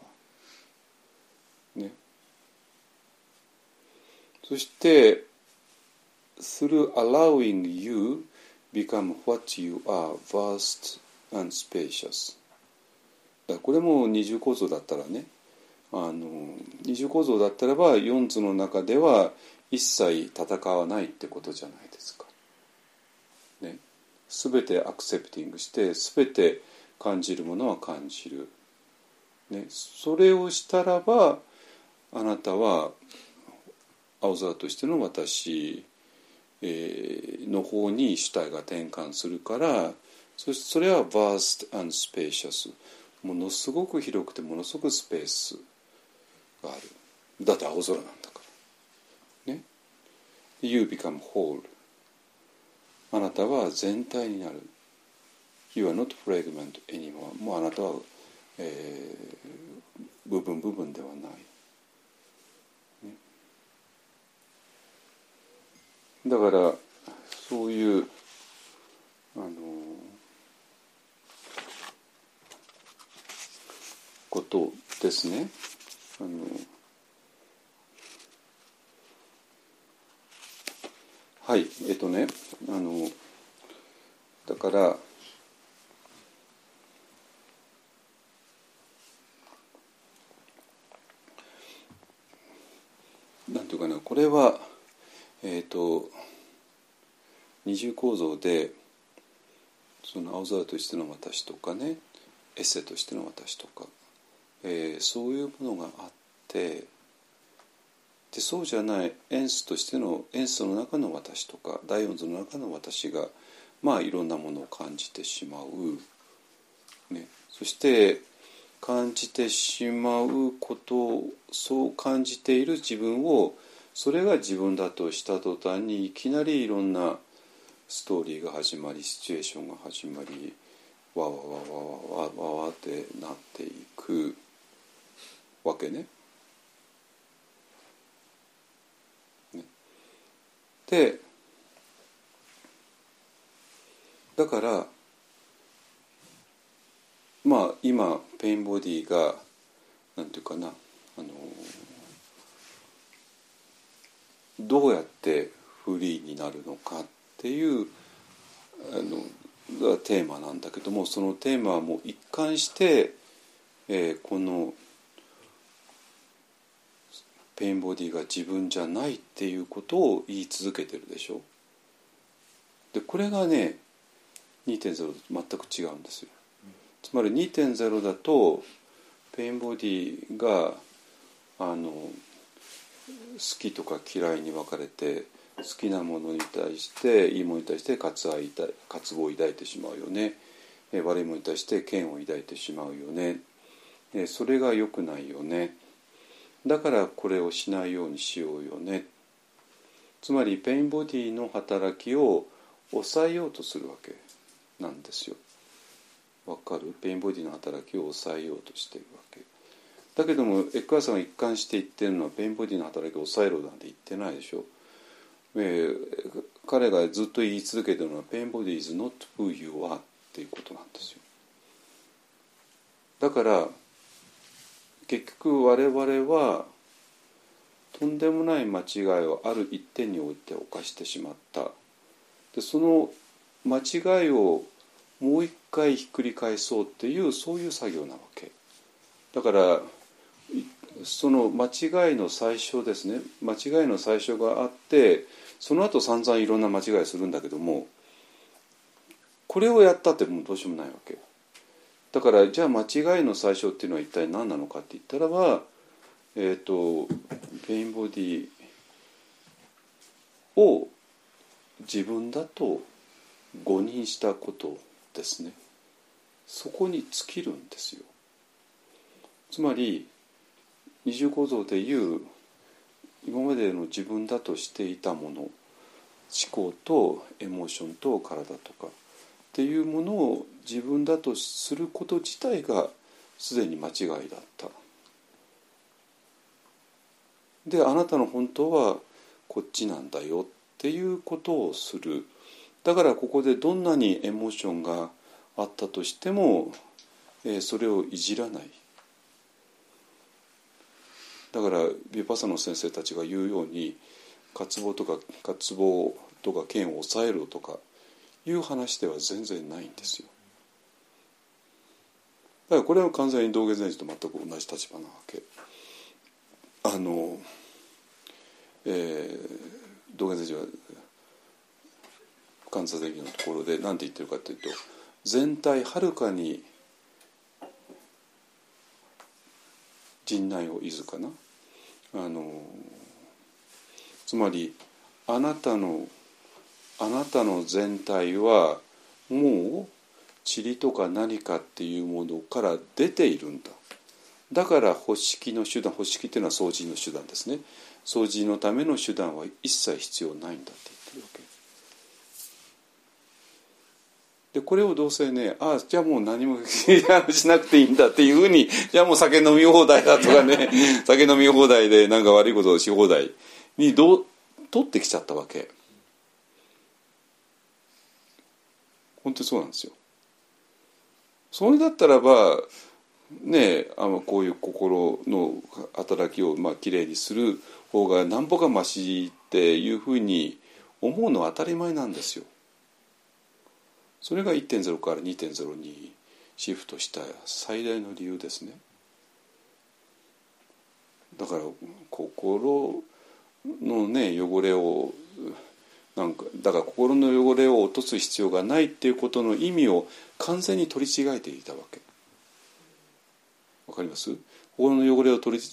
ねそして through allowing you become what you are vast and spacious だこれも二重構造だったらねあの二重構造だったらば四つの中では一切戦わないってことじゃないですか。全てアクセプティングして全て感じるものは感じる。ね、それをしたらばあなたは青空としての私、えー、の方に主体が転換するからそしてそれは vast and spacious ものすごく広くてものすごくスペースがある。だって青空なんだから。ね。You become whole あなたは全体になる。You are not fragment anymore. もうあなたは、えー、部分部分ではない、ね、だからそういうあのことですね。あのはいえっとねあのだからなんていうかなこれはえっ、と二重構造でその青空としての私とかねエッセとしての私とか、えー、そういうものがあってでそうじゃないエンスとしてのエンスの中の私とかダイオンズの中の私がまあいろんなものを感じてしまう、ね、そして感じてしまうことをそう感じている自分をそれが自分だとした途端にいきなりいろんなストーリーが始まりシチュエーションが始まりわわわわわわわわってなっていくわけ。ねでだからまあ今ペインボディがなんていうかなあのどうやってフリーになるのかっていうあのがテーマなんだけどもそのテーマはもう一貫して、えー、この pain body が自分じゃないっていうことを言い続けてるでしょ？でこれがね2.0と全く違うんですよ。つまり2.0だと pain body があの好きとか嫌いに分かれて好きなものに対していいものに対して渇愛渇望を抱いてしまうよね悪いものに対して嫌悪を抱いてしまうよねそれが良くないよねだからこれをしないようにしようよねつまり pain body の働きを抑えようとするわけなんですよ。わかる？ pain body の働きを抑えようとしているわけ。だけどもエックアーさんが一貫して言ってるのは pain body の働きを抑えろなんて言ってないでしょ。えー、彼がずっと言い続けてるのは「ペインボディ is not who you are」っていうことなんですよ。だから結局我々はとんでもない間違いをある一点において犯してしまった。でその間違いをもう一回ひっくり返そうっていうそういう作業なわけ。だからその間違いの最初ですね。間違いの最初があってその後散々いろんな間違いするんだけどもこれをやったってもうどうしようもないわけ。だからじゃあ間違いの最初っていうのは一体何なのかって言ったらばえっ、ー、とペインボディを自分だと誤認したことですね。そこに尽きるんですよ。つまり二重構造でいう今までの自分だとしていたもの思考とエモーションと体とかっていうものを自分だとすること自体がすでに間違いだった。であなたの本当はこっちなんだよっていうことをする。だからここでどんなにエモーションがあったとしても、えー、それをいじらない。だからビパサの先生たちが言うように渇望とか渇望とか剣を抑えろとかいう話では全然ないんですよ。だからこれは完全に道元禅師と全く同じ立場なわけ。あの、えー、道元禅師は関西伝記のところで何て言ってるかというと全体はるかに陣内をいずかなあのつまりあなたのあなたの全体はもう塵とか何かっていうものから出ているんだ。だから保式の手段保式っていうのは掃除の手段ですね。掃除のための手段は一切必要ないんだって言ってるわけ。でこれをどうせねああじゃあもう何もしなくていいんだっていうふうにじゃあもう酒飲み放題だとかね酒飲み放題でなんか悪いことをし放題にどう取ってきちゃったわけ。本当にそうなんですよ。それだったらばねあのこういう心の働きをまあきれいにする方がなんぼかましっていうふうに思うのは当たり前なんですよ。それが1.0から2.0にシフトした最大の理由ですね。だから心のね汚れをなんかだから心の汚れを落とす必要がないっていうことの意味を完全に取り違えていたわけ。わかります？心の汚れを取り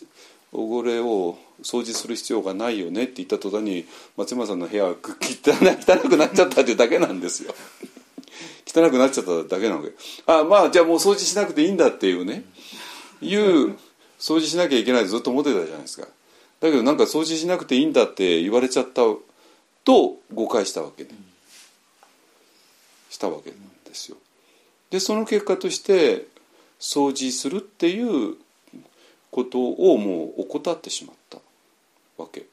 汚れを掃除する必要がないよねって言った途端に松山さんの部屋は汚汚くなっちゃったっていうだけなんですよ。汚くなっちゃっただけなわけ。あまあじゃあもう掃除しなくていいんだっていうね。いう掃除しなきゃいけないとずっと思ってたじゃないですか。だけどなんか掃除しなくていいんだって言われちゃったと誤解したわけで、したわけなんですよ。でその結果として掃除するっていうことをもう怠ってしまったわけ。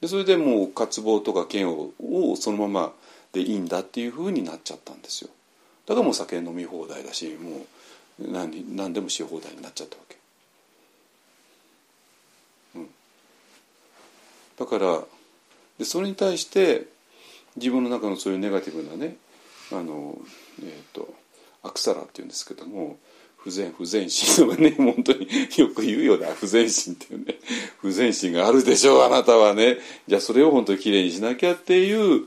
でそれでもう渇望とか嫌悪をそのままでいいんだっていうふうになっちゃったんですよ。だからもう酒飲み放題だしもう何何でもし放題になっちゃったわけ、うん、だからでそれに対して自分の中のそういうネガティブなねあの、えーと、アクサラっていうんですけども不全不全心のね 本当によく言うような不全心っていうね不全心があるでしょうあなたはね。じゃあそれを本当にきれいにしなきゃっていう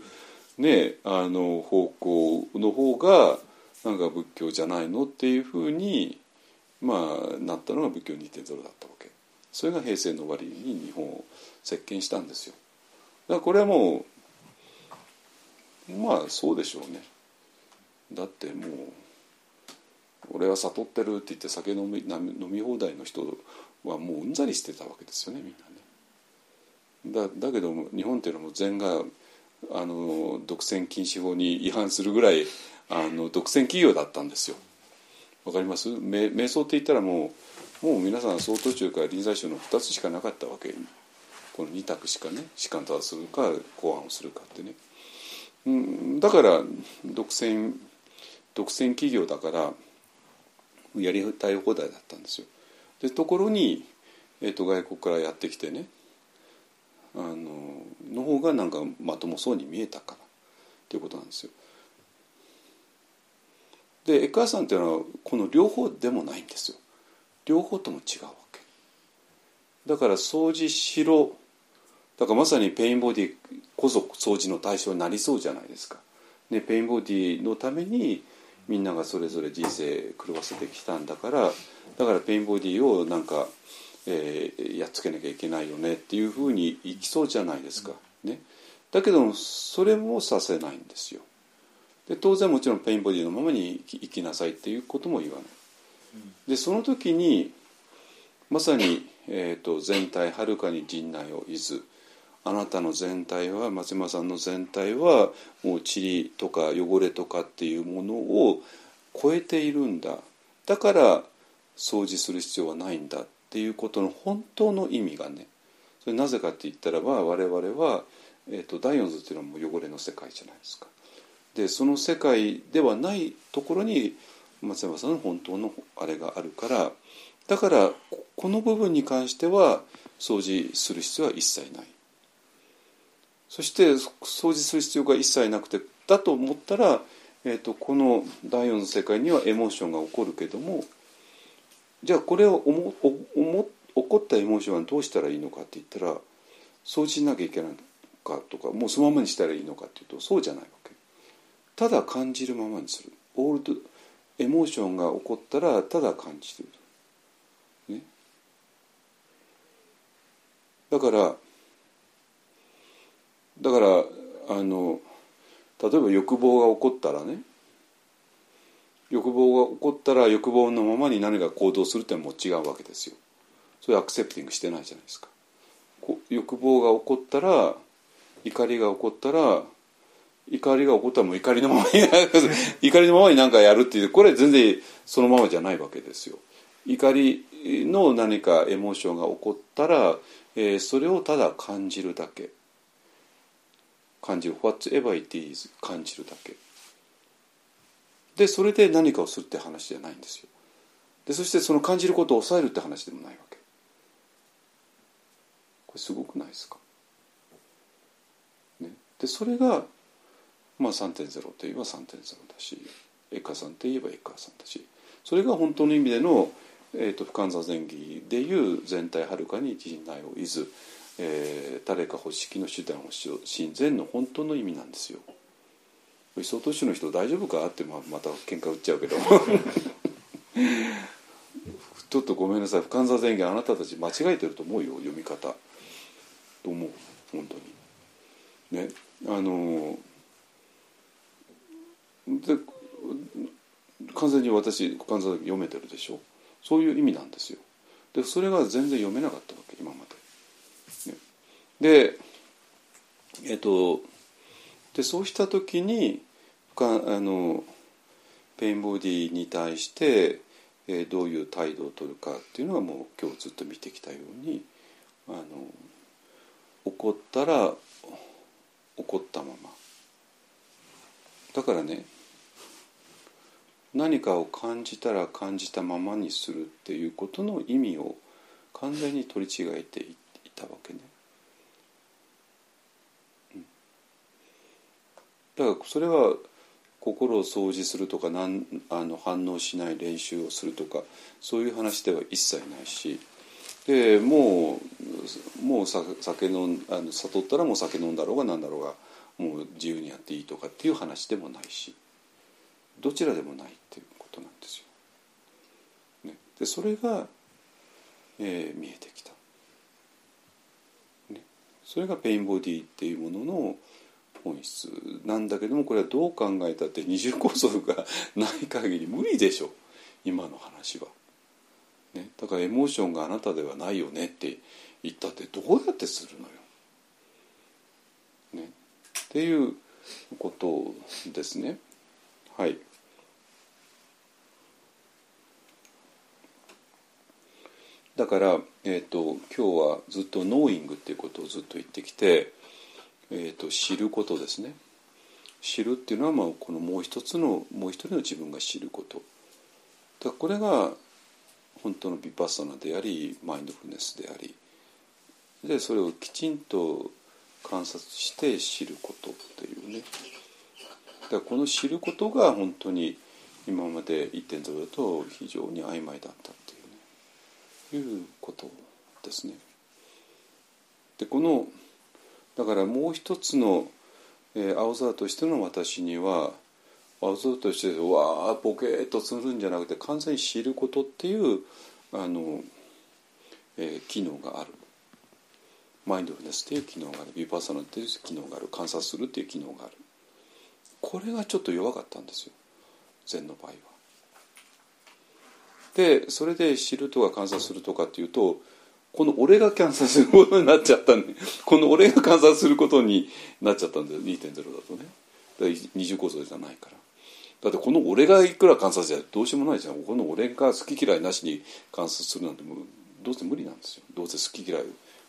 ねあの方向の方がなんか仏教じゃないのっていうふうにまあなったのが仏教2.0だったわけ。それが平成の終わりに日本を席巻したんですよ。だこれはもうまあそうでしょうね。だってもう俺は悟ってるって言って酒飲み飲み放題の人はもううんざりしてたわけですよねみんなね。だだけど日本っていうのも禅があの独占禁止法に違反するぐらいあの独占企業だったんですよ。わかります？瞑想って言ったらもうもう皆さん総途中から臨済宗の2つしかなかったわけ。この2択しかね士官正するか公安をするかってね、うん、だから独占独占企業だからやりたい放題だったんですよ。でところに、えーと、外国からやってきてねあのの方がなんかまともそうに見えたからっていうことなんですよ。でエッカーさんっていうのはこの両方でもないんですよ。両方とも違うわけ。だから掃除しろだからまさに pain body こそ掃除の対象になりそうじゃないですか。ね、 pain body のためにみんながそれぞれ人生狂わせてきたんだからだから pain body をなんか、えー、やっつけなきゃいけないよねっていうふうにいきそうじゃないですか。ね、だけどそれもさせないんですよ。で当然もちろんペインボディのままに生きなさいっていうことも言わない。でその時にまさに、えーと、全体はるかに陣内をいずあなたの全体は松山さんの全体はもう塵とか汚れとかっていうものを超えているんだだから掃除する必要はないんだっていうことの本当の意味がねそれなぜかって言ったらば我々は、えーと、第四図っていうのはもう汚れの世界じゃないですか。でその世界ではないところに松山さんの本当のあれがあるからだからこの部分に関しては掃除する必要は一切ない。そして掃除する必要が一切なくてだと思ったら、えーと、この第四の世界にはエモーションが起こるけどもじゃあこれを思思起こったエモーションはどうしたらいいのかって言ったら掃除しなきゃいけないかとかもうそのままにしたらいいのかっていうとそうじゃないわけ。ただ感じるままにする。オールドエモーションが起こったらただ感じる、ね、だからだからあの例えば欲望が起こったらね欲望が起こったら欲望のままに何か行動するってのも違うわけですよ。それアクセプティングしてないじゃないですか。欲望が起こったら怒りが起こったら怒りが起こったらもう怒りのままに 怒りのままに何かやるっていうこれ全然そのままじゃないわけですよ。怒りの何かエモーションが起こったら、えー、それをただ感じるだけ感じる whatever it is 感じるだけ。でそれで何かをするって話じゃないんですよ。でそしてその感じることを抑えるって話でもないわけ。これすごくないですか、ね、でそれが、まあ、3.0といえば3.0だしエッカーさんといえばエッカーさんだしそれが本当の意味での、えーと、不完座前儀でいう全体はるかに陣内をいずえー誰か欲しきの手段をしよう親善の本当の意味なんですよ。理想都市の人大丈夫かってまあまた喧嘩売っちゃうけど。ちょっとごめんなさい。不完座前言あなたたち間違えてると思うよ読み方。と思う本当に。ね。あので完全に私不完座読めてるでしょ。そういう意味なんですよ。でそれが全然読めなかったわけ今まで、でえっとでそうした時にあのペインボディに対して、えどういう態度を取るかっていうのはもう今日ずっと見てきたようにあの怒ったら怒ったまま。だからね何かを感じたら感じたままにするっていうことの意味を完全に取り違えていてたわけね。だからそれは心を掃除するとかなんあの反応しない練習をするとかそういう話では一切ないしでもうもう酒飲あの悟ったらもう酒飲んだろうが何だろうがもう自由にやっていいとかっていう話でもないしどちらでもないっていうことなんですよ。ね、でそれが、えー見えてきた。それがペインボディっていうものの本質なんだけどもこれはどう考えたって二重構造がない限り無理でしょ今の話は、ね。だからエモーションがあなたではないよねって言ったってどうやってするのよ。ね、っていうことですね。はい。だから、えー、と今日はずっと「ノーイング」っていうことをずっと言ってきて、えー、と知ることですね。知るっていうのは、まあ、このもう一つのもう一人の自分が知ること。だこれが本当のビパッサナでありマインドフルネスであり。でそれをきちんと観察して知ることっていうね。だからこの知ることが本当に今まで1.0だと非常に曖昧だったいうことですね。でこのだからもう一つの、えー青空としての私には青空としてうわあボケーっとするんじゃなくて完全に知ることっていうあの、えー機能がある。マインドフルネスっていう機能がある。ビパッサナっていう機能がある。観察するっていう機能がある。これがちょっと弱かったんですよ。禅の場合は。でそれで知るとか観察するとかっていうとこの俺が観察することになっちゃったんでこの俺が観察することになっちゃったんだよ2.0だとね。だ二重構造じゃないから。だってこの俺がいくら観察じゃどうしようもないじゃん。この俺が好き嫌いなしに観察するなんてもうどうせ無理なんですよ。どうせ好き嫌い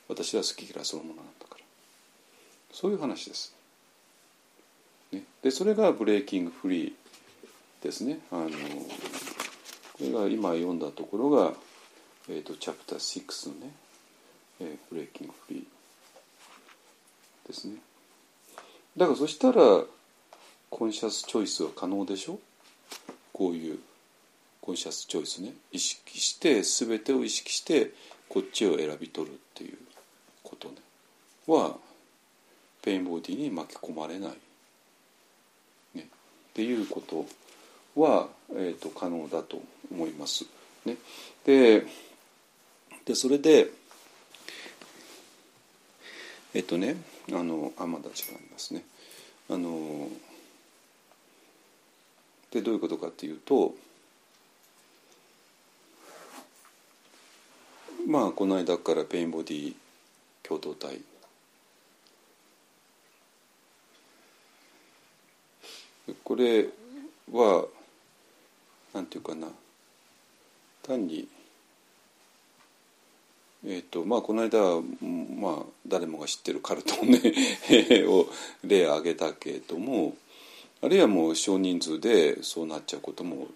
私は好き嫌いそのものなんだから。そういう話です、ね、でそれがブレイキングフリーですね。あのこれが今読んだところが、えー、とチャプター6のね、えー breaking free ですね。だからそしたら conscious choice は可能でしょ？こういう conscious choice ね。意識して全てを意識してこっちを選び取るっていうことね。は pain body に巻き込まれない、ね、っていうこと。は、えー、と可能だと思います。ね、ででそれでえっとねあのあまだ時間ありますね。あのでどういうことかっていうとまあこの間からペインボディ共同体これはなんていうかな。単にえーとまあ、この間、まあ、誰もが知ってるカルトをね を例挙げたけれどもあるいはもう少人数でそうなっちゃうことも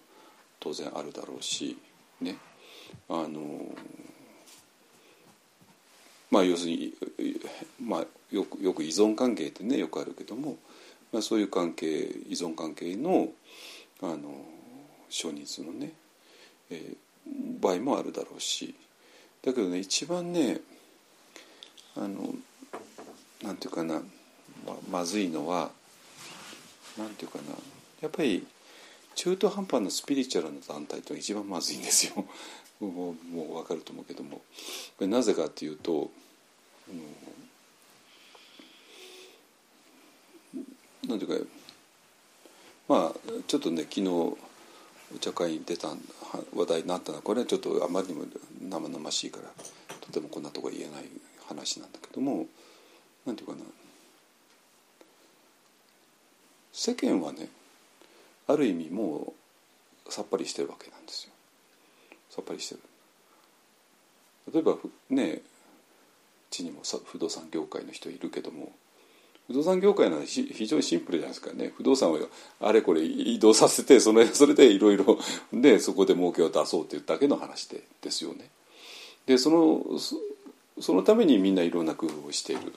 当然あるだろうしね。あのまあ要するに、まあ、よくよく依存関係ってねよくあるけども、まあ、そういう関係依存関係のあの少人数のね、えー場合もあるだろうし。だけどね一番ねあのなんていうかなままずいのはなんていうかなやっぱり中途半端なスピリチュアルな団体というのが一番まずいんですよ。もうもう分かると思うけども。これなぜかっていうとなんていうかまあちょっとね昨日お茶会に出た話題になったのはこれはちょっとあまりにも生々しいからとてもこんなとこ言えない話なんだけどもなんていうかな。世間はねある意味もうさっぱりしてるわけなんですよ。さっぱりしてる。例えばね地にも不動産業界の人いるけども不動産業界なら非常にシンプルじゃないですかね不動産をあれこれ移動させてその それでいろいろでそこで儲けを出そうっていうだけの話でですよね。でそのそのためにみんないろんな工夫をしている。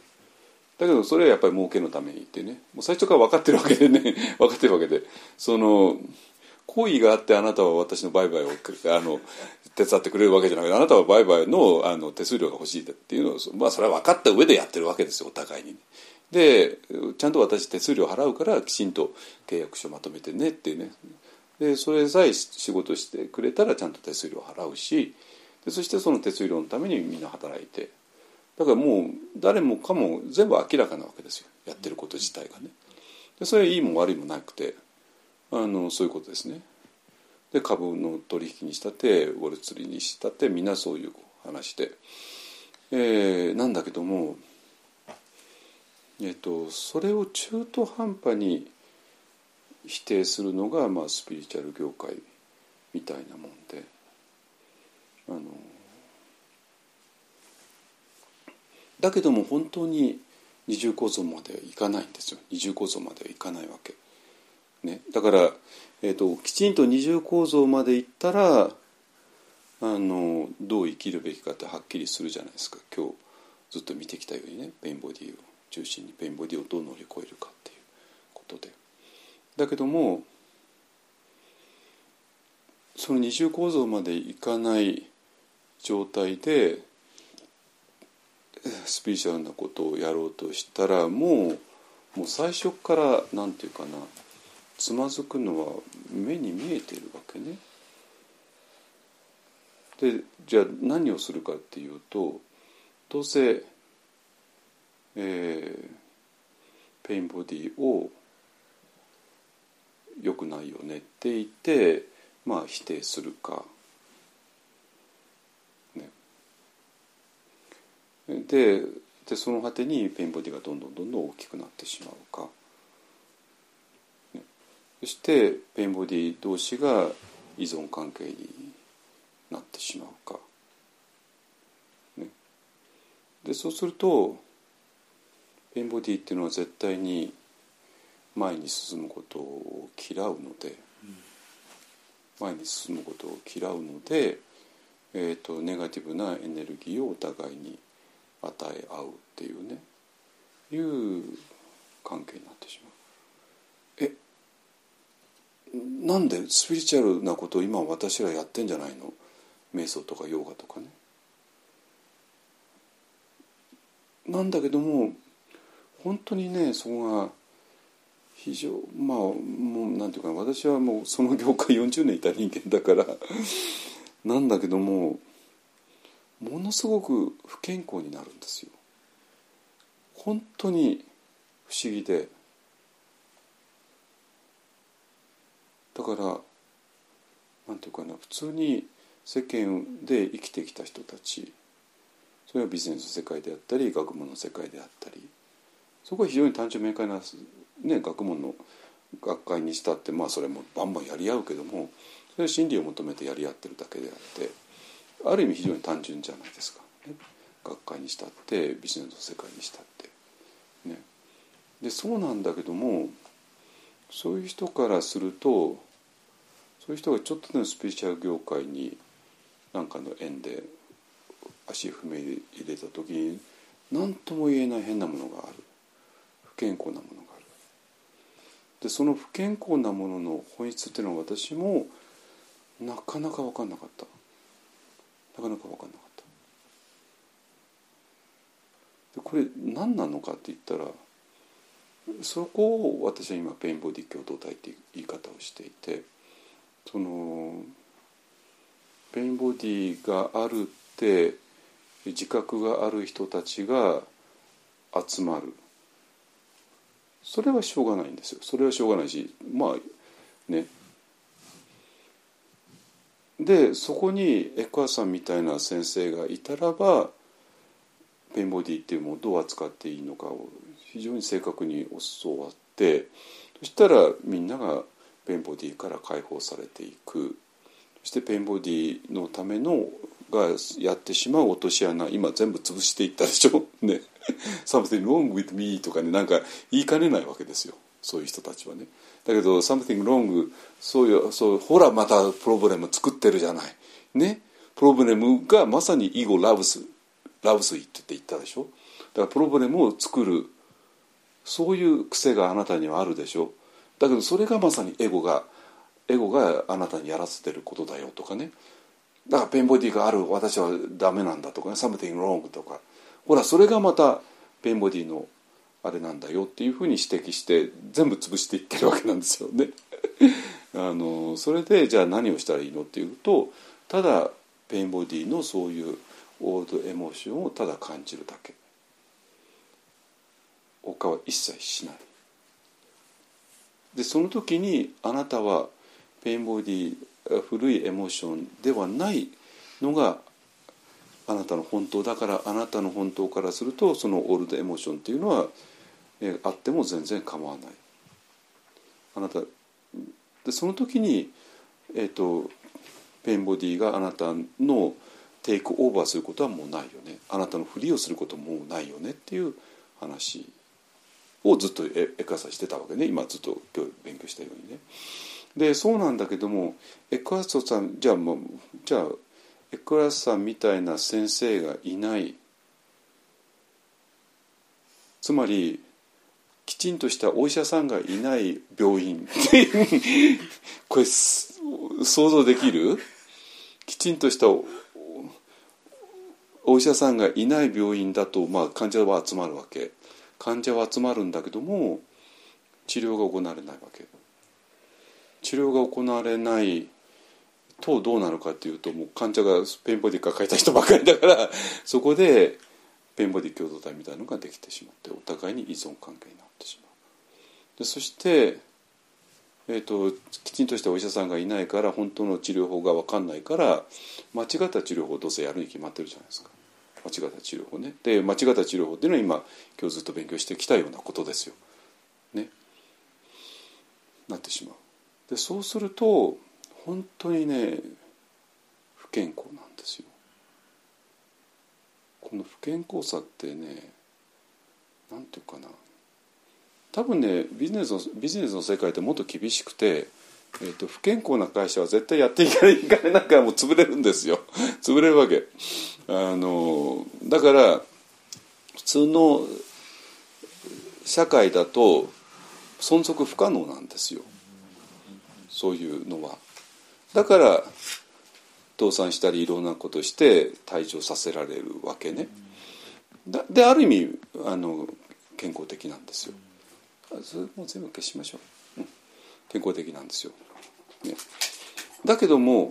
だけどそれはやっぱり儲けのためにってねもう最初から分かってるわけでね 分かってるわけでその好意があってあなたは私の売買をあの手伝ってくれるわけじゃなくてあなたは売買のあの手数料が欲しいっていうのをまあそれは分かった上でやってるわけですよお互いに。でちゃんと私手数料払うからきちんと契約書まとめてねっていうね。でそれさえ仕事してくれたらちゃんと手数料払うしでそしてその手数料のためにみんな働いて。だからもう誰もかも全部明らかなわけですよ。やってること自体がね。でそれいいも悪いもなくてあのそういうことですね。で株の取引にしたってウォルツリーにしたってみんなそういう話で、えー、なんだけどもえっと、それを中途半端に否定するのが、まあ、スピリチュアル業界みたいなもんであのだけども本当に二重構造まではいかないんですよ二重構造まではいかないわけ。ね、だから、えーと、きちんと二重構造までいったらあのどう生きるべきかってはっきりするじゃないですか今日ずっと見てきたようにね pain body を。中心に pain body をどう乗り越えるかっていうことでだけどもその二重構造までいかない状態でスピリチュアルなことをやろうとしたらもうもう最初から何て言うかなつまずくのは目に見えてるわけね。でじゃあ何をするかっていうとどうせえー、ペインボディを良くないよねって言ってまあ否定するか、ね、ででその果てに pain body がどんどんどんどん大きくなってしまうか、ね、そして pain body 同士が依存関係になってしまうか、ね、でそうすると pain body っていうのは絶対に前に進むことを嫌うので、前に進むことを嫌うので、えーと、ネガティブなエネルギーをお互いに与え合うっていうねいう関係になってしまう。えなんでスピリチュアルなことを今私らやってんじゃないの？瞑想とかヨガとかね。なんだけども本当にねそこが非常まあもうなんていうか私はもうその業界40年いた人間だからなんだけどもものすごく不健康になるんですよ。本当に不思議でだからなんていうかな普通に世間で生きてきた人たちそれはビジネス世界であったり学問の世界であったりそこは非常に単純明快な、ね、学問の学会にしたってまあそれもバンバンやり合うけどもそれは真理を求めてやり合ってるだけであってある意味非常に単純じゃないですか、ね、学会にしたってビジネスの世界にしたって。ね、でそうなんだけどもそういう人からするとそういう人がちょっとでもスピリチュアル業界に何かの縁で足踏み入れた時に何とも言えない変なものがある。健康なものがある。でその不健康なものの本質っていうのは私もなかなか分かんなかった。なかなか分かんなかった。でこれ何なのかって言ったらそこを私は今ペインボディ共同体っていう言い方をしていてそのペインボディがあるって自覚がある人たちが集まる。それはしょうがないんですよ。それはしょうがないしまあね。でそこにエクアさんみたいな先生がいたらばペンボディっていうものをどう扱っていいのかを非常に正確に教わってそしたらみんながペンボディから解放されていく。そしてペンボディのためのがやってしまう落とし穴今全部潰していったでしょ？ね「something wrong with me」とかねなんか言いかねないわけですよ。そういう人たちはね。だけど「something wrong」そういうそうほらまたプロブレム作ってるじゃない。ね。プロブレムがまさに「イゴラブス」「ラブスイ」って言ったでしょ？だからプロブレムを作るそういう癖があなたにはあるでしょ？だけどそれがまさにエゴがエゴがあなたにやらせてることだよとかね。だからペンボディがある私はダメなんだとかね「something wrong」とか。ほらそれがまたペンボディのあれなんだよっていうふうに指摘して全部潰していってるわけなんですよね。あのそれでじゃあ何をしたらいいのっていうとただpain body のそういう old emotion をただ感じるだけ。他は一切しない。でその時にあなたは pain body 古い emotion ではないのがあなたの本当だからあなたの本当からするとその old emotion っていうのは、え、あっても全然構わない。あなたでその時に、えーと、 pain body があなたの take over することはもうないよね。あなたのふりをすることももうないよねっていう話をずっとエクササイズしてたわけね。今ずっと今日勉強したようにね。でそうなんだけどもエクアソさんじゃあもうじゃあエクアさんみたいな先生がいない。つまりきちんとしたお医者さんがいない病院。これ想像できる？きちんとしたお医者さんがいない病院だと、まあ、患者は集まるわけ。患者は集まるんだけども治療が行われないわけ。治療が行われないとどうなるかというともう患者がペンボディ抱えた人ばかりだからそこでペンボディ共同体みたいなのができてしまってお互いに依存関係になってしまう。でそして、えーと、きちんとしたお医者さんがいないから本当の治療法が分かんないから間違った治療法をどうせやるに決まってるじゃないですか。間違った治療法ね。で間違った治療法っていうのは今今日ずっと勉強してきたようなことですよ。ね。なってしまう。でそうすると本当にね不健康なんですよ。この不健康さってねなんていうかな。多分ねビジネスのビジネスの世界ってもっと厳しくて、えーと、不健康な会社は絶対やっていかないかれなんかもう潰れるんですよ。潰れるわけ。あのだから普通の社会だと存続不可能なんですよ。そういうのは。だから倒産したりいろんなことして退場させられるわけね。である意味あの健康的なんですよ。それも全部消しましょう、うん、健康的なんですよ、ね、だけども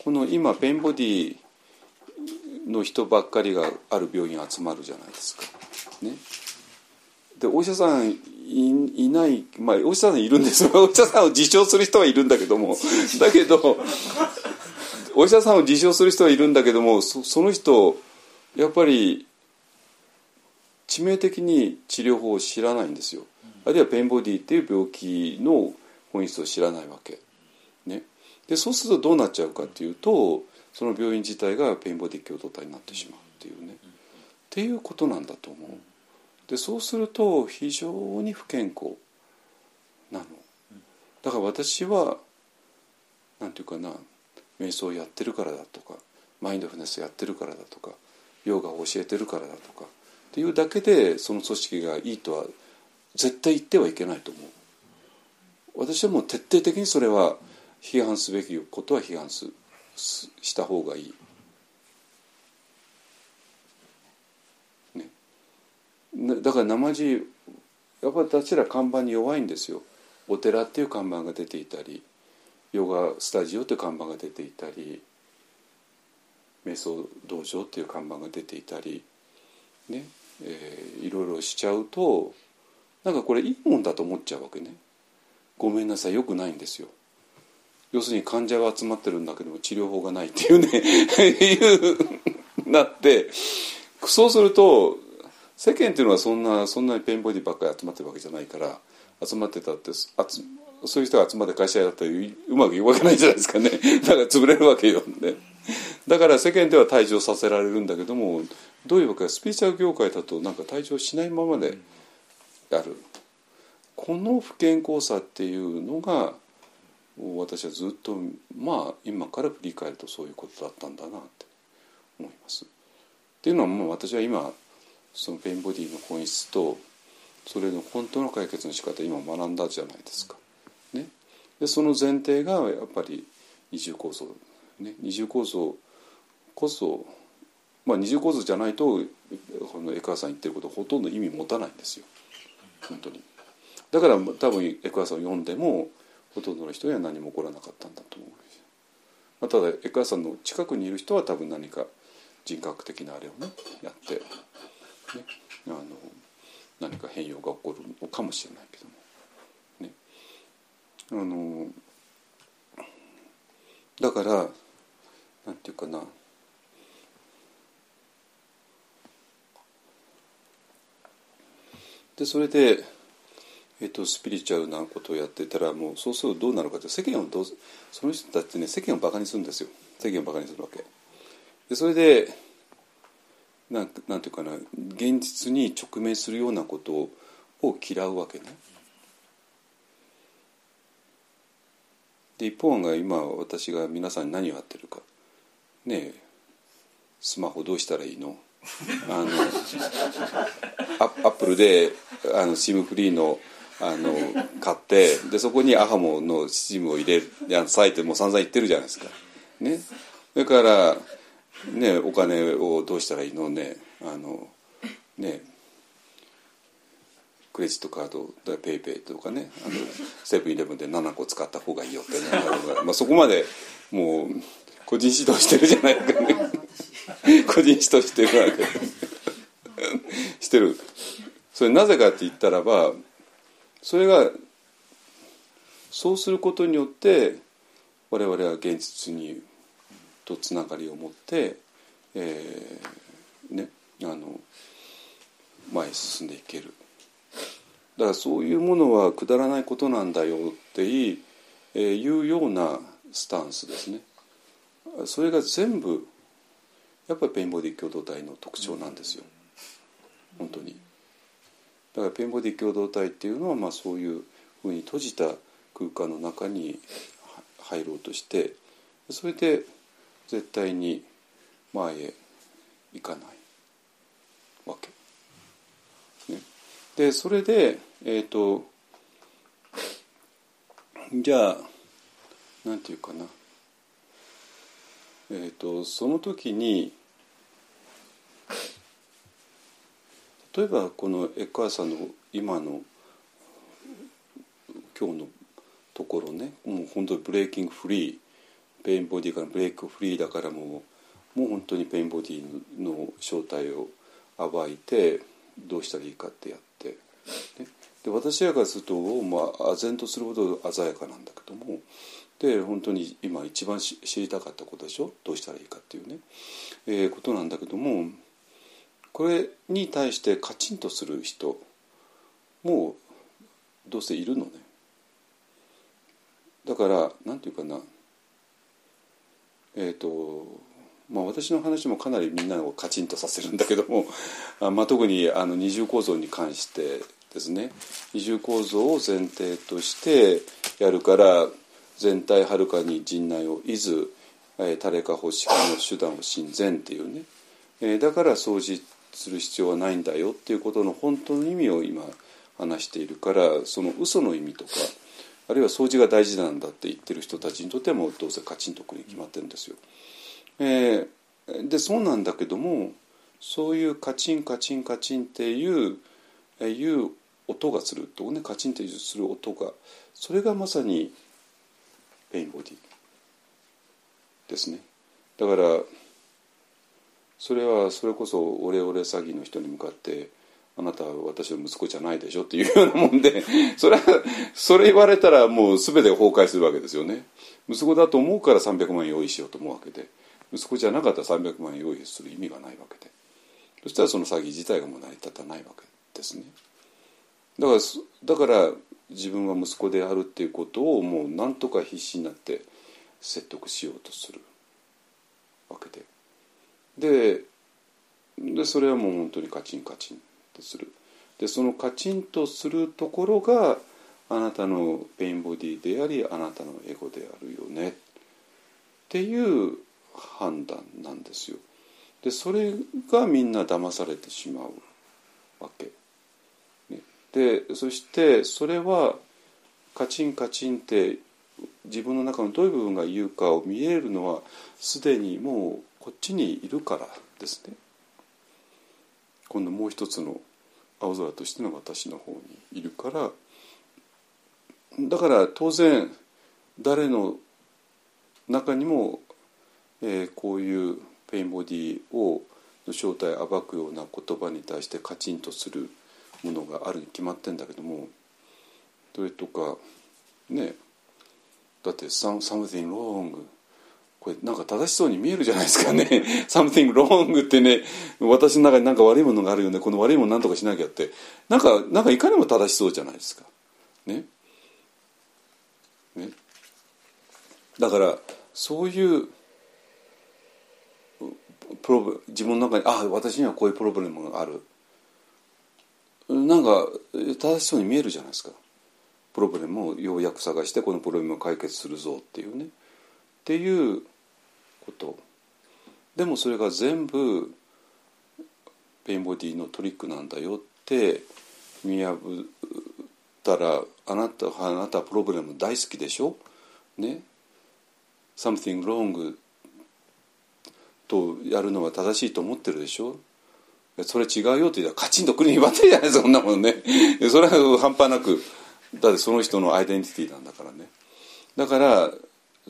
この今ペンボディの人ばっかりがある病院集まるじゃないですか。ね。でお医者さんいないまあお医者さんいるんです。よ お医者さんを自称する人はいるんだけども。だけどお医者さんを自称する人はいるんだけどもそその人やっぱり致命的に治療法を知らないんですよ。あるいはペンボディっていう病気の本質を知らないわけ、ね、でそうするとどうなっちゃうかっていうとその病院自体がペンボディ共同体になってしまうっていうね。っていうことなんだと思う。でそうすると非常に不健康なの。だから私は何て言うかな瞑想やってるからだとかマインドフルネスやってるからだとかヨガを教えてるからだとかっていうだけでその組織がいいとは絶対言ってはいけないと思う。私はもう徹底的にそれは批判すべきことは批判すした方がいい。だから生地やっぱり私ら看板に弱いんですよ。お寺っていう看板が出ていたりヨガスタジオという看板が出ていたり瞑想道場っていう看板が出ていたりね、えーいろいろしちゃうとなんかこれいいもんだと思っちゃうわけね。ごめんなさいよくないんですよ。要するに患者が集まってるんだけども治療法がないっていうね いう なってそうすると世間っていうのはそんなそんなにペンボディばっかり集まってるわけじゃないから集まってたってそういう人が集まって会社やったらうまくいくわけないじゃないですかね。だから潰れるわけよね。だから世間では退場させられるんだけどもどういうわけかスピーチャル業界だとなんか退場しないままでやる。この不健康さっていうのが私はずっとまあ今から振り返るとそういうことだったんだなって思います。っていうのはもう私は今そのペインボディの本質とそれの本当の解決の仕方今学んだじゃないですか。ね、でその前提がやっぱり二重構造、ね、二重構造こそまあ二重構造じゃないとこの江川さん言ってることほとんど意味持たないんですよ。本当に。だから多分江川さんを読んでもほとんどの人には何も起こらなかったんだと思う、まあ、ただ江川さんの近くにいる人は多分何か人格的なあれをねやって、ね、あの何か変容が起こるのかもしれないけども、ね、あのだからなんていうかな。でそれでえーと、スピリチュアルなことをやってたらもうそうするとどうなるかって世間をどうその人たちね世間をバカにするんですよ。世間をバカにするわけ。でそれでなんなんていうかな現実に直面するようなことを嫌うわけね。で一方が今私が皆さんに何をやってるか。ねえスマホどうしたらいいの？あのアアップルであの SIM フリーのあの買ってでそこにアハモの SIM を入れるやサイトも散々言ってるじゃないですか。ね、それから、ね、お金をどうしたらいいのねあのねクレジットカードペイペイとかねあのセブンイレブンで7個使った方がいいよってねまあそこまでもう個人指導してるじゃないかね。個人指導してるわけ。してる。それなぜかって言ったらばそれがそうすることによって我々は現実にとつながりを持って、えー、ねあの前へ進んでいける。だからそういうものはくだらないことなんだよっていう,、えー、いうようなスタンスですね。それが全部やっぱりペインボディ共同体の特徴なんですよ。本当に。だからペンボディ共同体っていうのはまあそういうふうに閉じた空間の中に入ろうとしてそれで絶対に前へ行かないわけ。ね、でそれでえっ、ー、とじゃあなんていうかなえっ、ー、とその時に例えばこのエッカーさんの今の今日のところねもう本当に breaking free pain body から break free だからもうもう本当に pain body の正体を暴いてどうしたらいいかってやって、ね、で私らからすると、まあ唖然とするほど鮮やかなんだけどもで本当に今一番知りたかったことでしょ？どうしたらいいかっていうね、えー、ことなんだけどもこれに対してカチンとする人もうどうせいるのね。だから何て言うかな。えっ、ー、とまあ私の話もかなりみんなをカチンとさせるんだけども あ、まあ、特にあの二重構造に関してですね。二重構造を前提としてやるから全体はるかに陣内をいず誰か欲しかの手段を親善っていうね、えー、だから掃除する必要はないんだよっていうことの本当の意味を今話しているからその嘘の意味とかあるいは掃除が大事なんだって言ってる人たちにとってもどうせカチンとくるに決まってるんですよ。えー、でそうなんだけどもそういうカチンカチンカチンっていう、いう音がするとね。カチンとする音が。それがまさにペインボディですね。だからそれはそれこそオレオレ詐欺の人に向かってあなたは私の息子じゃないでしょっていうようなもんで それはそれ言われたらもう全て崩壊するわけですよね。息子だと思うから300万用意しようと思うわけで息子じゃなかったら300万用意する意味がないわけで。そしたらその詐欺自体がもう成り立たないわけですね。だからだから自分は息子であるっていうことをもう何とか必死になって説得しようとするわけで。ででそれはもう本当にカチンカチン。とする。でそのカチンとするところがあなたのペインボディでありあなたのエゴであるよねっていう判断なんですよ。でそれがみんな騙されてしまうわけ、ね、でそしてそれはカチンカチンって自分の中のどういう部分が言うかを見えるのはすでにもうこっちにいるからですね。今度もう一つの青空としての私の方にいるからだから当然誰の中にも、えー、こういうペインボディをの正体を暴くような言葉に対してカチンとするものがあるに決まってんだけどもそれとかねだって「something wrong」これなんか正しそうに見えるじゃないですかね「something wrong」ってね私の中に何か悪いものがあるよね。この悪いもの何とかしなきゃって。なんかなんかいかにも正しそうじゃないですか。ね。ね。だからそういうプロ自分の中にあ私にはこういう problem がある。なんか正しそうに見えるじゃないですか。 problem をようやく探してこの problem を解決するぞっていうね。っていうこと。でもそれが全部 pain body のトリックなんだよって見破ったらあなたはあなたは problem 大好きでしょ？ね？Something wrong とやるのは正しいと思ってるでしょ？それ違うよって言ったらカチンとくるにばってるじゃないですかそんなもんね。それは半端なく。だってその人のアイデンティティなんだからね。だから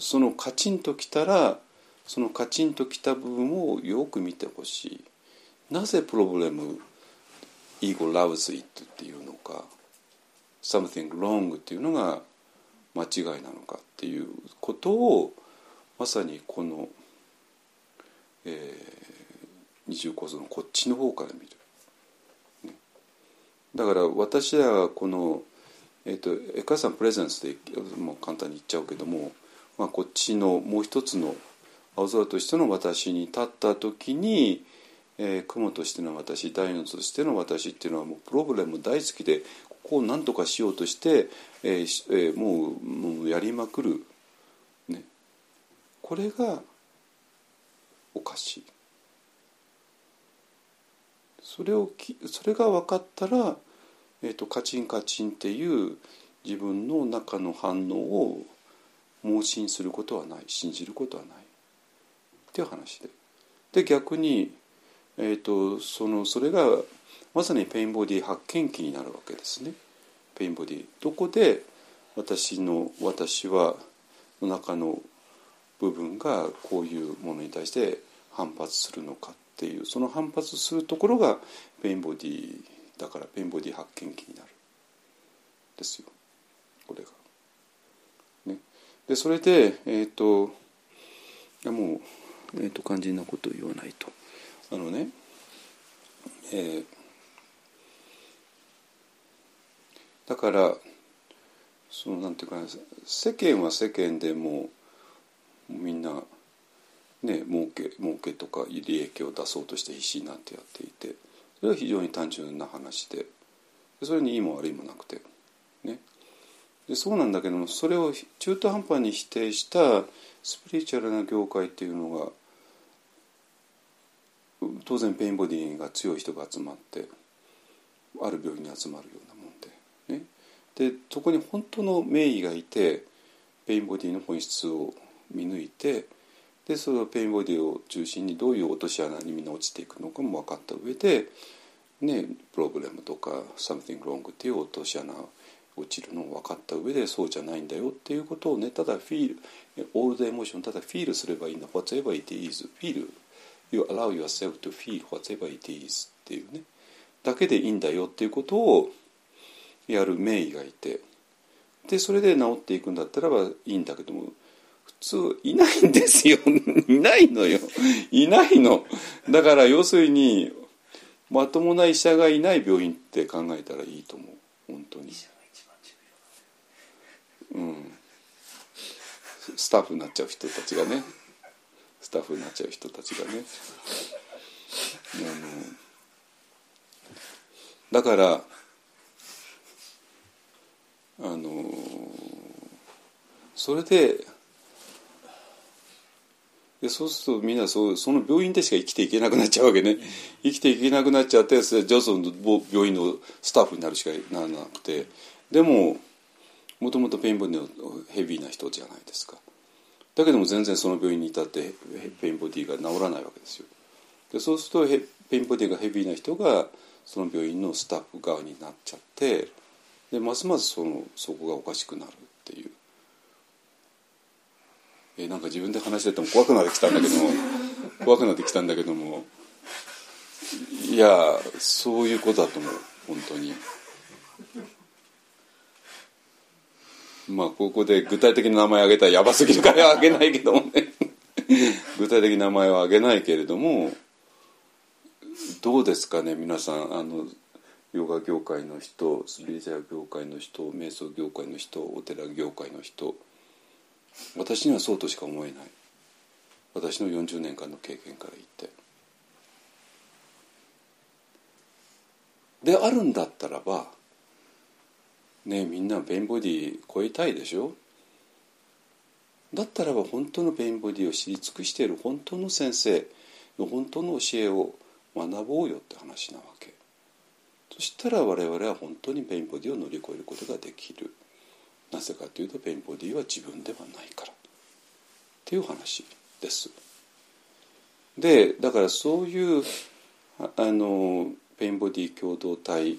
そのカチンときたらそのカチンときた部分をよく見てほしい。なぜプロブレム ego loves it っていうのか。something wrong っていうのが間違いなのかっていうことをまさにこのえー、二重構造のこっちの方から見る、ね、だから私らはこの、えーと、エカさんプレゼンスでもう簡単に言っちゃうけども、まあ、こっちのもう一つの青空としての私に立った時に、えー、雲としての私大のとしての私っていうのはもうプロブレム大好きでここを何とかしようとして、えーえー、もうもうやりまくる、ね、これがおかしい。それをきそれが分かったら、えーと、カチンカチンっていう自分の中の反応を盲信することはない信じることはないっていう話で。で逆に、えーと、そのそれがまさに pain body 発見器になるわけですね。 pain body。どこで私の私はの中の部分がこういうものに対して反発するのかっていうその反発するところが pain body だから pain body 発見器になる。ですよ。これが。でそれでえっ、ー、ともう、えーと、肝心なことを言わないと。あのねえー、だからそのなんていうか世間は世間でもうみんなね儲け儲けとか利益を出そうとして必死になってやっていてそれは非常に単純な話でそれにいいも悪いもなくてね。でそうなんだけどもそれを中途半端に否定したスピリチュアルな業界っていうのが当然 pain body が強い人が集まってある病院に集まるようなもんで,、ね、でそこに本当の名医がいて pain body の本質を見抜いてでその pain body を中心にどういう落とし穴にみんな落ちていくのかも分かった上でねプロブレムとか something wrong っていう落とし穴落ちるのを分かった上でそうじゃないんだよっていうことをねただフィール all the emotion ただフィールすればいいんだ。Whatever it is feel you allow yourself to feel whatever it is っていうね。だけでいいんだよっていうことをやる名医がいて。でそれで治っていくんだったらばいいんだけども普通いないんですよ。いないのよ。いないの。だから要するにまともな医者がいない病院って考えたらいいと思う。本当に。うん。スタッフになっちゃう人たちがね。スタッフになっちゃう人たちがね。あのだからあのそれででそうするとみんなそうその病院でしか生きていけなくなっちゃうわけね。生きていけなくなっちゃってジョソンの病院のスタッフになるしかならなくて。でももともとペインボディのヘビーな人じゃないですか。だけども全然その病院にいたってペインボディが治らないわけですよ。でそうするとペインボディがヘビーな人がその病院のスタッフ側になっちゃってでますますそのそこがおかしくなるっていう。えなんか自分で話してても怖くなってきたんだけども 怖くなってきたんだけどもいやそういうことだと思う本当にまあここで具体的な名前挙げたらやばすぎるから挙げないけどもね。具体的な名前は挙げないけれどもどうですかね皆さん。あのヨガ業界の人スピリチュアル業界の人瞑想業界の人お寺業界の人。私にはそうとしか思えない。私の40年間の経験から言って。であるんだったらばねみんなペンボディ超えたいでしょ？だったらば本当のペインボディを知り尽くしている本当の先生の本当の教えを学ぼうよって話なわけ。そしたら我々は本当にペインボディを乗り越えることができる。なぜかというとペインボディは自分ではないから。っていう話です。でだからそういうあのペインボディ共同体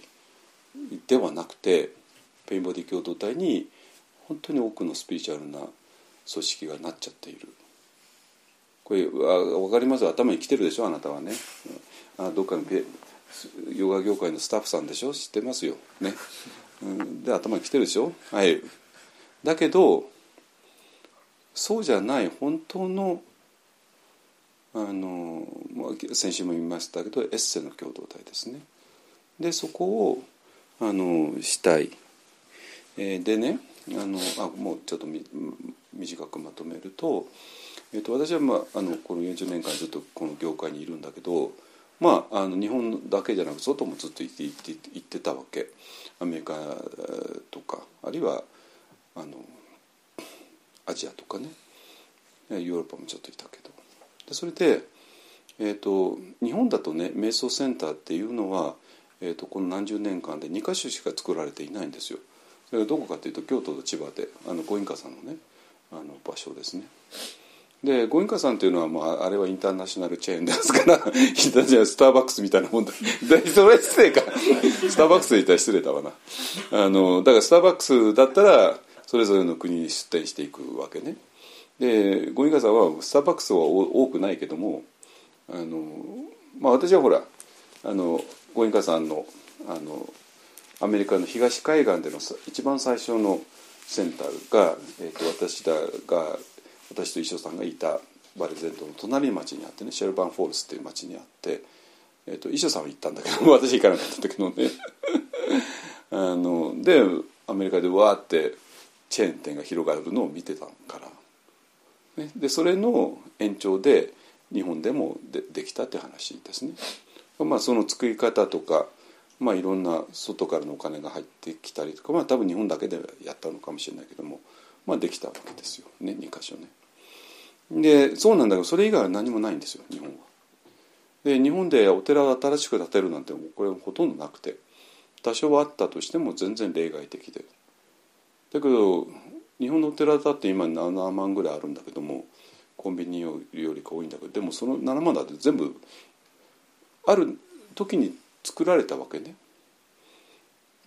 ではなくてペインボディ共同体に本当に多くのスピリチュアルな組織がなっちゃっている。これ分かります？頭に来てるでしょ？あなたはね。あどっかのヨガ業界のスタッフさんでしょ？知ってますよ。ね、うん、で頭に来てるでしょ？はい。だけどそうじゃない本当のあの先週も言いましたけどエッセの共同体ですね。でそこをあのしたい、えー、でねあのあもうちょっと短くまとめると,、えーと、私は、まあ、あのこの40年間ずっとこの業界にいるんだけどまあ、あの日本だけじゃなく外もずっと行って行ってってたわけ。アメリカとかあるいはあのアジアとかね。ヨーロッパもちょっといたけど。でそれで、えーと、日本だとね瞑想センターっていうのは、えーと、この何十年間で2か所しか作られていないんですよ。それがどこかというと京都と千葉であのご印家さんのねあの場所ですね。でゴインカさんというのは、まあ、あれはインターナショナルチェーンですから インターナショナルスターバックスみたいなもんだ それ失礼か。スターバックスで言ったら失礼だわな。あのだからスターバックスだったらそれぞれの国に出店していくわけね。でゴインカさんはスターバックスは多くないけどもあの、まあ、私はほらあのゴインカさんのあのアメリカの東海岸での一番最初のセンターが、えーと私らが私と一緒さんがいたバレゼントの隣町にあってねシェルバンフォールスっていう町にあって、えーと、一緒さんは行ったんだけど 私行かなかったんだけどね あのでアメリカでわーってチェーン店が広がるのを見てたから、ね、でそれの延長で日本でもでできたって話ですね。まあ、その作り方とかまあ、いろんな外からのお金が入ってきたりとか、まあ、多分日本だけでやったのかもしれないけども、まあ、できたわけですよね2箇所ね。でそうなんだけどそれ以外は何もないんですよ日本は。で日本でお寺を新しく建てるなんてこれほとんどなくて多少はあったとしても全然例外的でだけど日本のお寺だって今7万ぐらいあるんだけどもコンビニよりか多いんだけどでもその7万だって全部ある時に作られたわけね。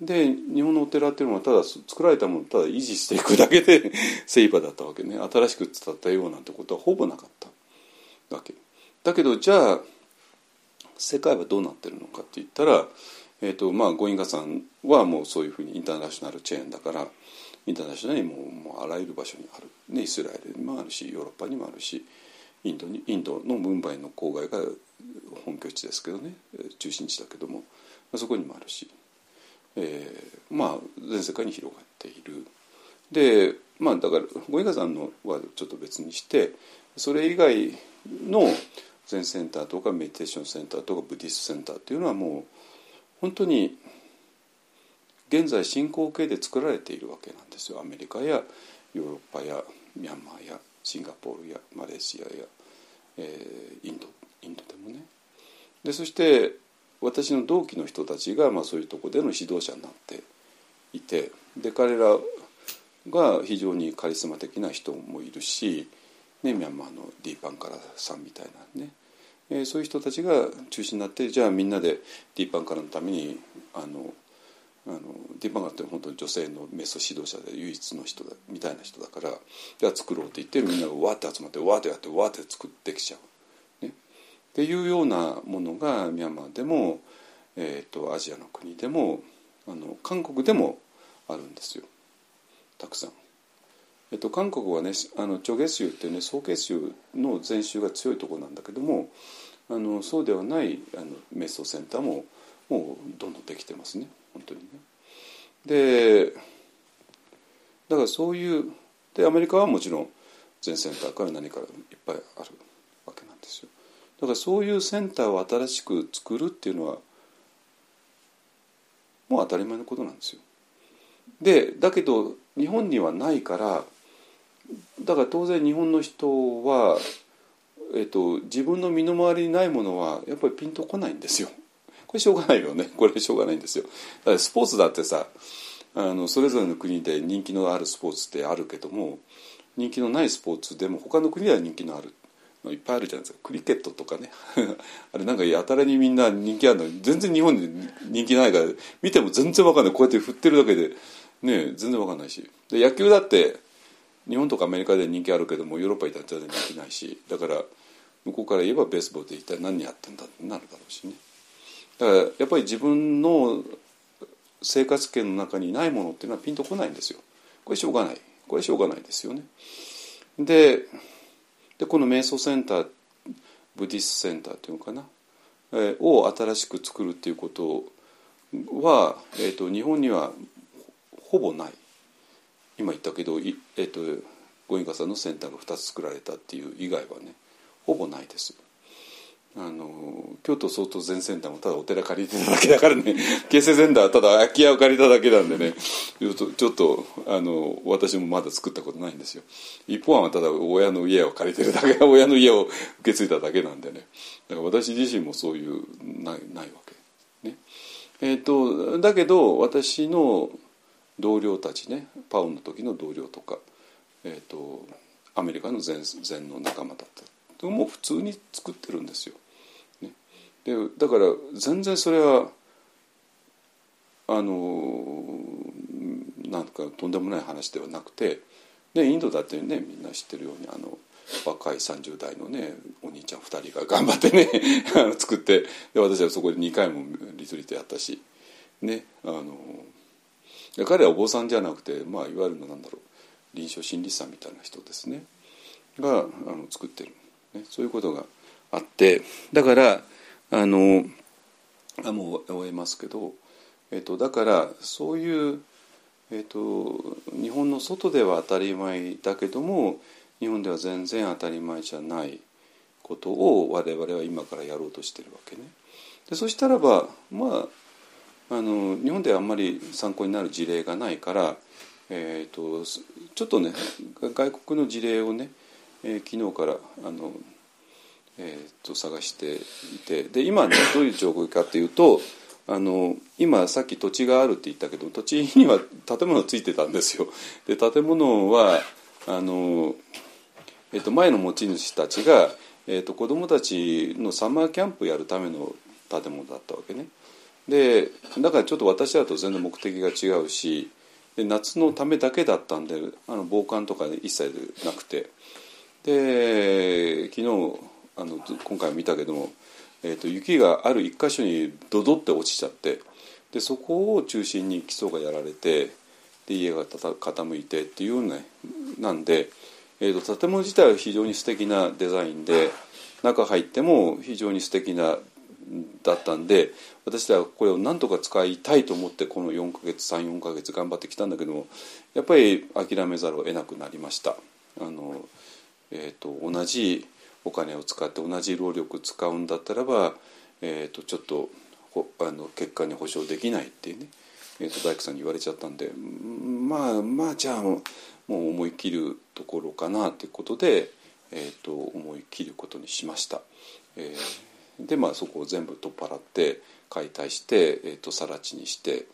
で日本のお寺っていうのはただ作られたものをただ維持していくだけで精一杯だったわけね。新しく伝ったようなんてことはほぼなかったわけ。だけどじゃあ世界はどうなってるのかって言ったら、えーとまあ、ゴインガさんはもうそういうふうにインターナショナルチェーンだからインターナショナルにもうもうあらゆる場所にある、ね、イスラエルにもあるしヨーロッパにもあるしインドにインドのムンバイの郊外が本拠地ですけどね中心地だけどもそこにもあるし、えー、まあ全世界に広がっている。でまあだからゴイガさんのはちょっと別にしてそれ以外の全センターとかメディテーションセンターとかブディスセンターっていうのはもう本当に現在進行形で作られているわけなんですよアメリカやヨーロッパやミャンマーやシンガポールやマレーシアや、えー、インドインドでもね。でそして私の同期の人たちが、まあ、そういうとこでの指導者になっていてで彼らが非常にカリスマ的な人もいるし、ね、ミャンマーのディーパンカラさんみたいなね、えー、そういう人たちが中心になってじゃあみんなでディーパンカラのためにあのあのディーパンカラって本当に女性のメソ指導者で唯一の人だみたいな人だからじゃあ作ろうって言ってみんながわって集まってわってやってわって作ってきちゃう、ね。っていうようなものがミャンマーでも、えーと、アジアの国でもあの韓国でもあるんですよたくさん。えっと、韓国はねあのチョゲ州っていうね総結州の禅宗が強いところなんだけどもあのそうではないあの瞑想センターももうどんどんできてますね本当にね。でだからそういうでアメリカはもちろん全センターから何からいっぱいあるわけなんですよ。だからそういうセンターを新しく作るっていうのはもう当たり前のことなんですよ。でだけど日本にはないからだから当然日本の人は、えっと、自分の身の回りにないものはやっぱりピンとこないんですよ。これしょうがないよね。これしょうがないんですよ。だスポーツだってさあのそれぞれの国で人気のあるスポーツってあるけども人気のないスポーツでも他の国では人気のあるのいっぱいあるじゃないですか。クリケットとかね。あれなんかやたらにみんな人気あるの。全然日本で人気ないから見ても全然わかんない。こうやって振ってるだけでね全然わかんないし。で野球だって日本とかアメリカで人気あるけどもヨーロッパ行ったら全然人気ないし。だから向こうから言えばベースボールで一体何やってんだってなるだろうしね。だからやっぱり自分の生活圏の中にないものっていうのはピンとこないんですよ。これしょうがない。これしょうがないですよね。ででこの瞑想センターブディスセンターっていうのかな、え、を新しく作るっていうことは、えーと、日本にはほぼない。今言ったけど、えーと、ゴインガさんのセンターが2つ作られたっていう以外はねほぼないです。あの京都相当全センターもただお寺借りてただけだからね。京成センターはただ空き家を借りただけなんでね。ちょっとあの私もまだ作ったことないんですよ。一方はただ親の家を借りてるだけ 親の家を受け継いだだけなんでね。だから私自身もそういうないないわけ。ね。えっ、ー、とだけど私の同僚たちねパウンの時の同僚とかえっ、ー、とアメリカの禅禅の仲間だった。もう普通に作ってるんですよ。でだから全然それはあのなんかとんでもない話ではなくてでインドだってねみんな知ってるようにあの若い30代のねお兄ちゃん2人が頑張ってね 作ってで私はそこで2回もリトリートやったしねあの彼はお坊さんじゃなくて、まあ、いわゆるのなんだろう臨床心理士さんみたいな人ですね。があの作ってる、ね、そういうことがあってだからあのあもう終えますけど、えっと、だからそういう、えっと、日本の外では当たり前だけども日本では全然当たり前じゃないことを我々は今からやろうとしてるわけね。でそしたらばまああの日本ではあんまり参考になる事例がないから、えーと、ちょっとね外国の事例をね、えー、昨日からあのえー、と探していてで今ねどういう状況かっていうとあの今さっき土地があるって言ったけど土地には建物ついてたんですよ。で建物はあの、えー、と前の持ち主たちが、えー、と子どもたちのサマーキャンプやるための建物だったわけね。でだからちょっと私だと全然目的が違うしで夏のためだけだったんであの防寒とか一切なくてで昨日あの今回見たけども、えーと、雪がある一箇所にドドって落ちちゃってでそこを中心に基礎がやられてで家が傾いてっていうようななんで、えーと、建物自体は非常に素敵なデザインで中入っても非常に素敵なだったんで私はこれを何とか使いたいと思ってこの4ヶ月34ヶ月頑張ってきたんだけどもやっぱり諦めざるを得なくなりました。あのえーと、同じお金を使って同じ労力使うんだったらば、えーと、ちょっとあの結果に保証できないっていうね、えーと、大工さんに言われちゃったんでまあまあじゃあもう思い切るところかなということで、えー、と思い切ることにしました。えー、でまあそこを全部取っ払って解体して、えー、と更地にして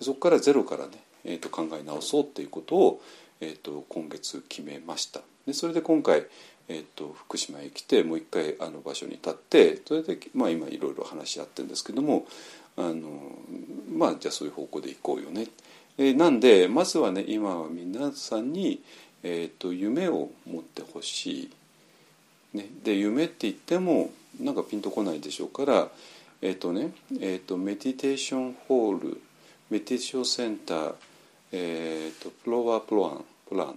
そこからゼロからね、えー、と考え直そうっていうことを、えー、と今月決めました。でそれで今回、えーと、福島へ来てもう一回あの場所に立ってそれで、まあ、今いろいろ話し合ってるんですけどもあのまあじゃあそういう方向で行こうよね。えー、なんでまずはね今は皆さんに、えーと、夢を持ってほしい。ね、で夢って言ってもなんかピンとこないでしょうからえっ、ー、とね、えーと、メディテーションホールメディテーションセンター、えーと、プロワープランプラン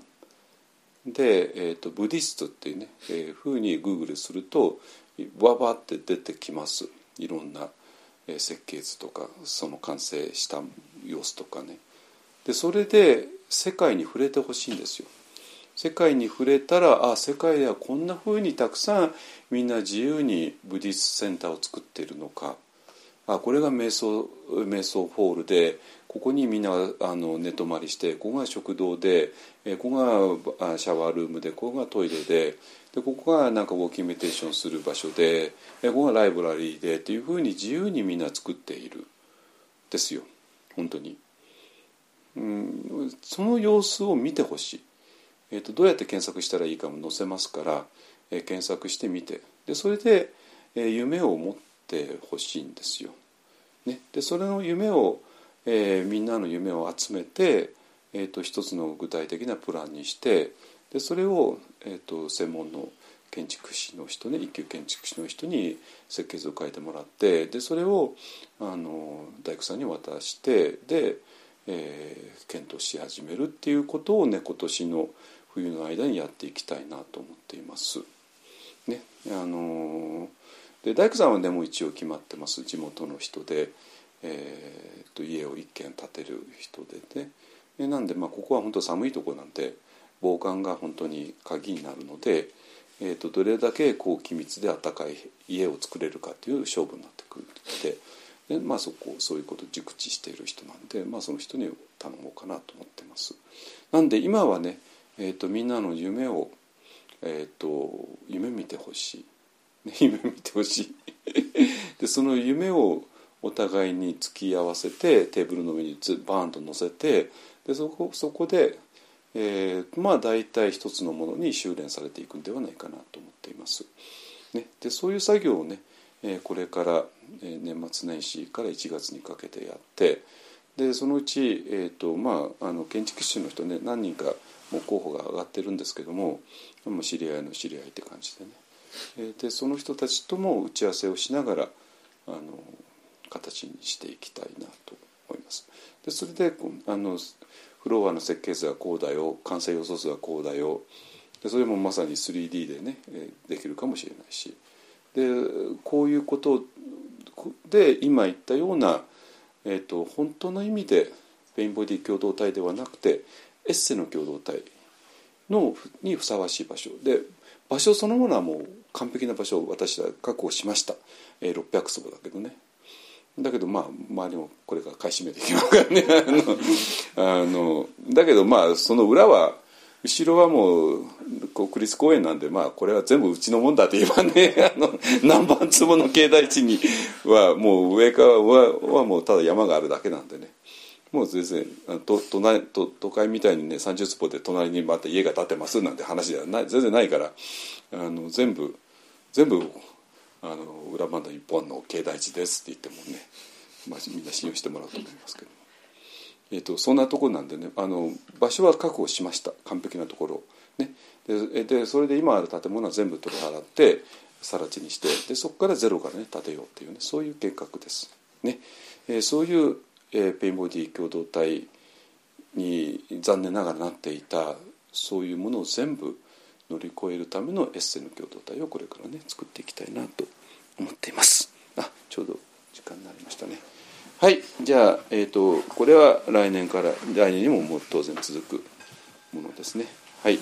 で、えーと、ブディストっていうね、えー、ふうにグーグルするとわわって出てきます。いろんな、えー、設計図とかその完成した様子とかね。でそれで世界に触れてほしいんですよ。世界に触れたらあ世界ではこんなふうにたくさんみんな自由にブディストセンターを作っているのか。あこれが瞑想瞑想ホールでここにみんなあの寝泊まりしてここが食堂でここがシャワールームでここがトイレででここがなんかウォーキングメテーションする場所でここがライブラリーでっていうふうに自由にみんな作っている。ですよ。本当に。うん、その様子を見てほしい、えーと、どうやって検索したらいいかも載せますから、えー、検索してみて。でそれで、えー、夢を持ってほしいんですよ。ね、でそれの夢をえー、みんなの夢を集めて、えーと、一つの具体的なプランにしてでそれを、えーと、専門の建築士の人ね一級建築士の人に設計図を書いてもらってでそれをあの大工さんに渡してで、えー、検討し始めるっていうことをね今年の冬の間にやっていきたいなと思っています。ねあので大工さんはでも一応決まってます地元の人で。えー、と家を一軒建てる人でね。なんでまあここは本当寒いところなんで防寒が本当に鍵になるので、えー、とどれだけこう機密で暖かい家を作れるかという勝負になってくるでで、まあ、そこそういうことを熟知している人なんで、まあ、その人に頼もうかなと思ってます。なんで今はね、えー、とみんなの夢を、えー、と夢見てほしい、ね、夢見てほしい。でその夢をお互いに突き合わせてテーブルの上にバーンと乗せてでそこそこで、えー、まあ大体一つのものに修練されていくんではないかなと思っています。ね、でそういう作業をね、えー、これから、えー、年末年始から1月にかけてやってでそのうち、えーとまあ、あの建築士の人ね何人かもう候補が上がってるんですけどもも知り合いの知り合いって感じでね、でその人たちとも打ち合わせをしながらあの形にしていきたいなと思います。でそれであのフロアの設計図はこうだよ完成予想図はこうだよ。でそれもまさに 3D でねできるかもしれないし。でこういうことで今言ったような、えーと、本当の意味でペインボディ共同体ではなくてエッセの共同体のにふさわしい場所。で場所そのものはもう完璧な場所を私は確保しました、えー、600坪だけどね。だけどまあ周りもこれから買い占めていきますからね。あのだけどまあその裏は後ろはもう国立公園なんでまあこれは全部うちのもんだと言えばね あの何番坪の境内地にはもう上からははもうただ山があるだけなんでね。もう全然と都都都会みたいにね30坪で隣にまた家が建ってますなんて話ではない全然ないからあの全部全部あの裏番の一本の境内地ですって言ってもねまあ、みんな信用してもらうと思いますけど、えーと、そんなところなんでねあの場所は確保しました。完璧なところね。ででそれで今ある建物は全部取り払って更地にしてでそこからゼロからね建てようっていうねそういう計画です。ね。えー、そういう、えー、ペインボディ共同体に残念ながらなっていたそういうものを全部乗り越えるためのエッセの共同体をこれからね作っていきたいなと思っています。あちょうど時間になりましたね。はいじゃあ、えーと、これは来年から来年にももう当然続くものですね。はい。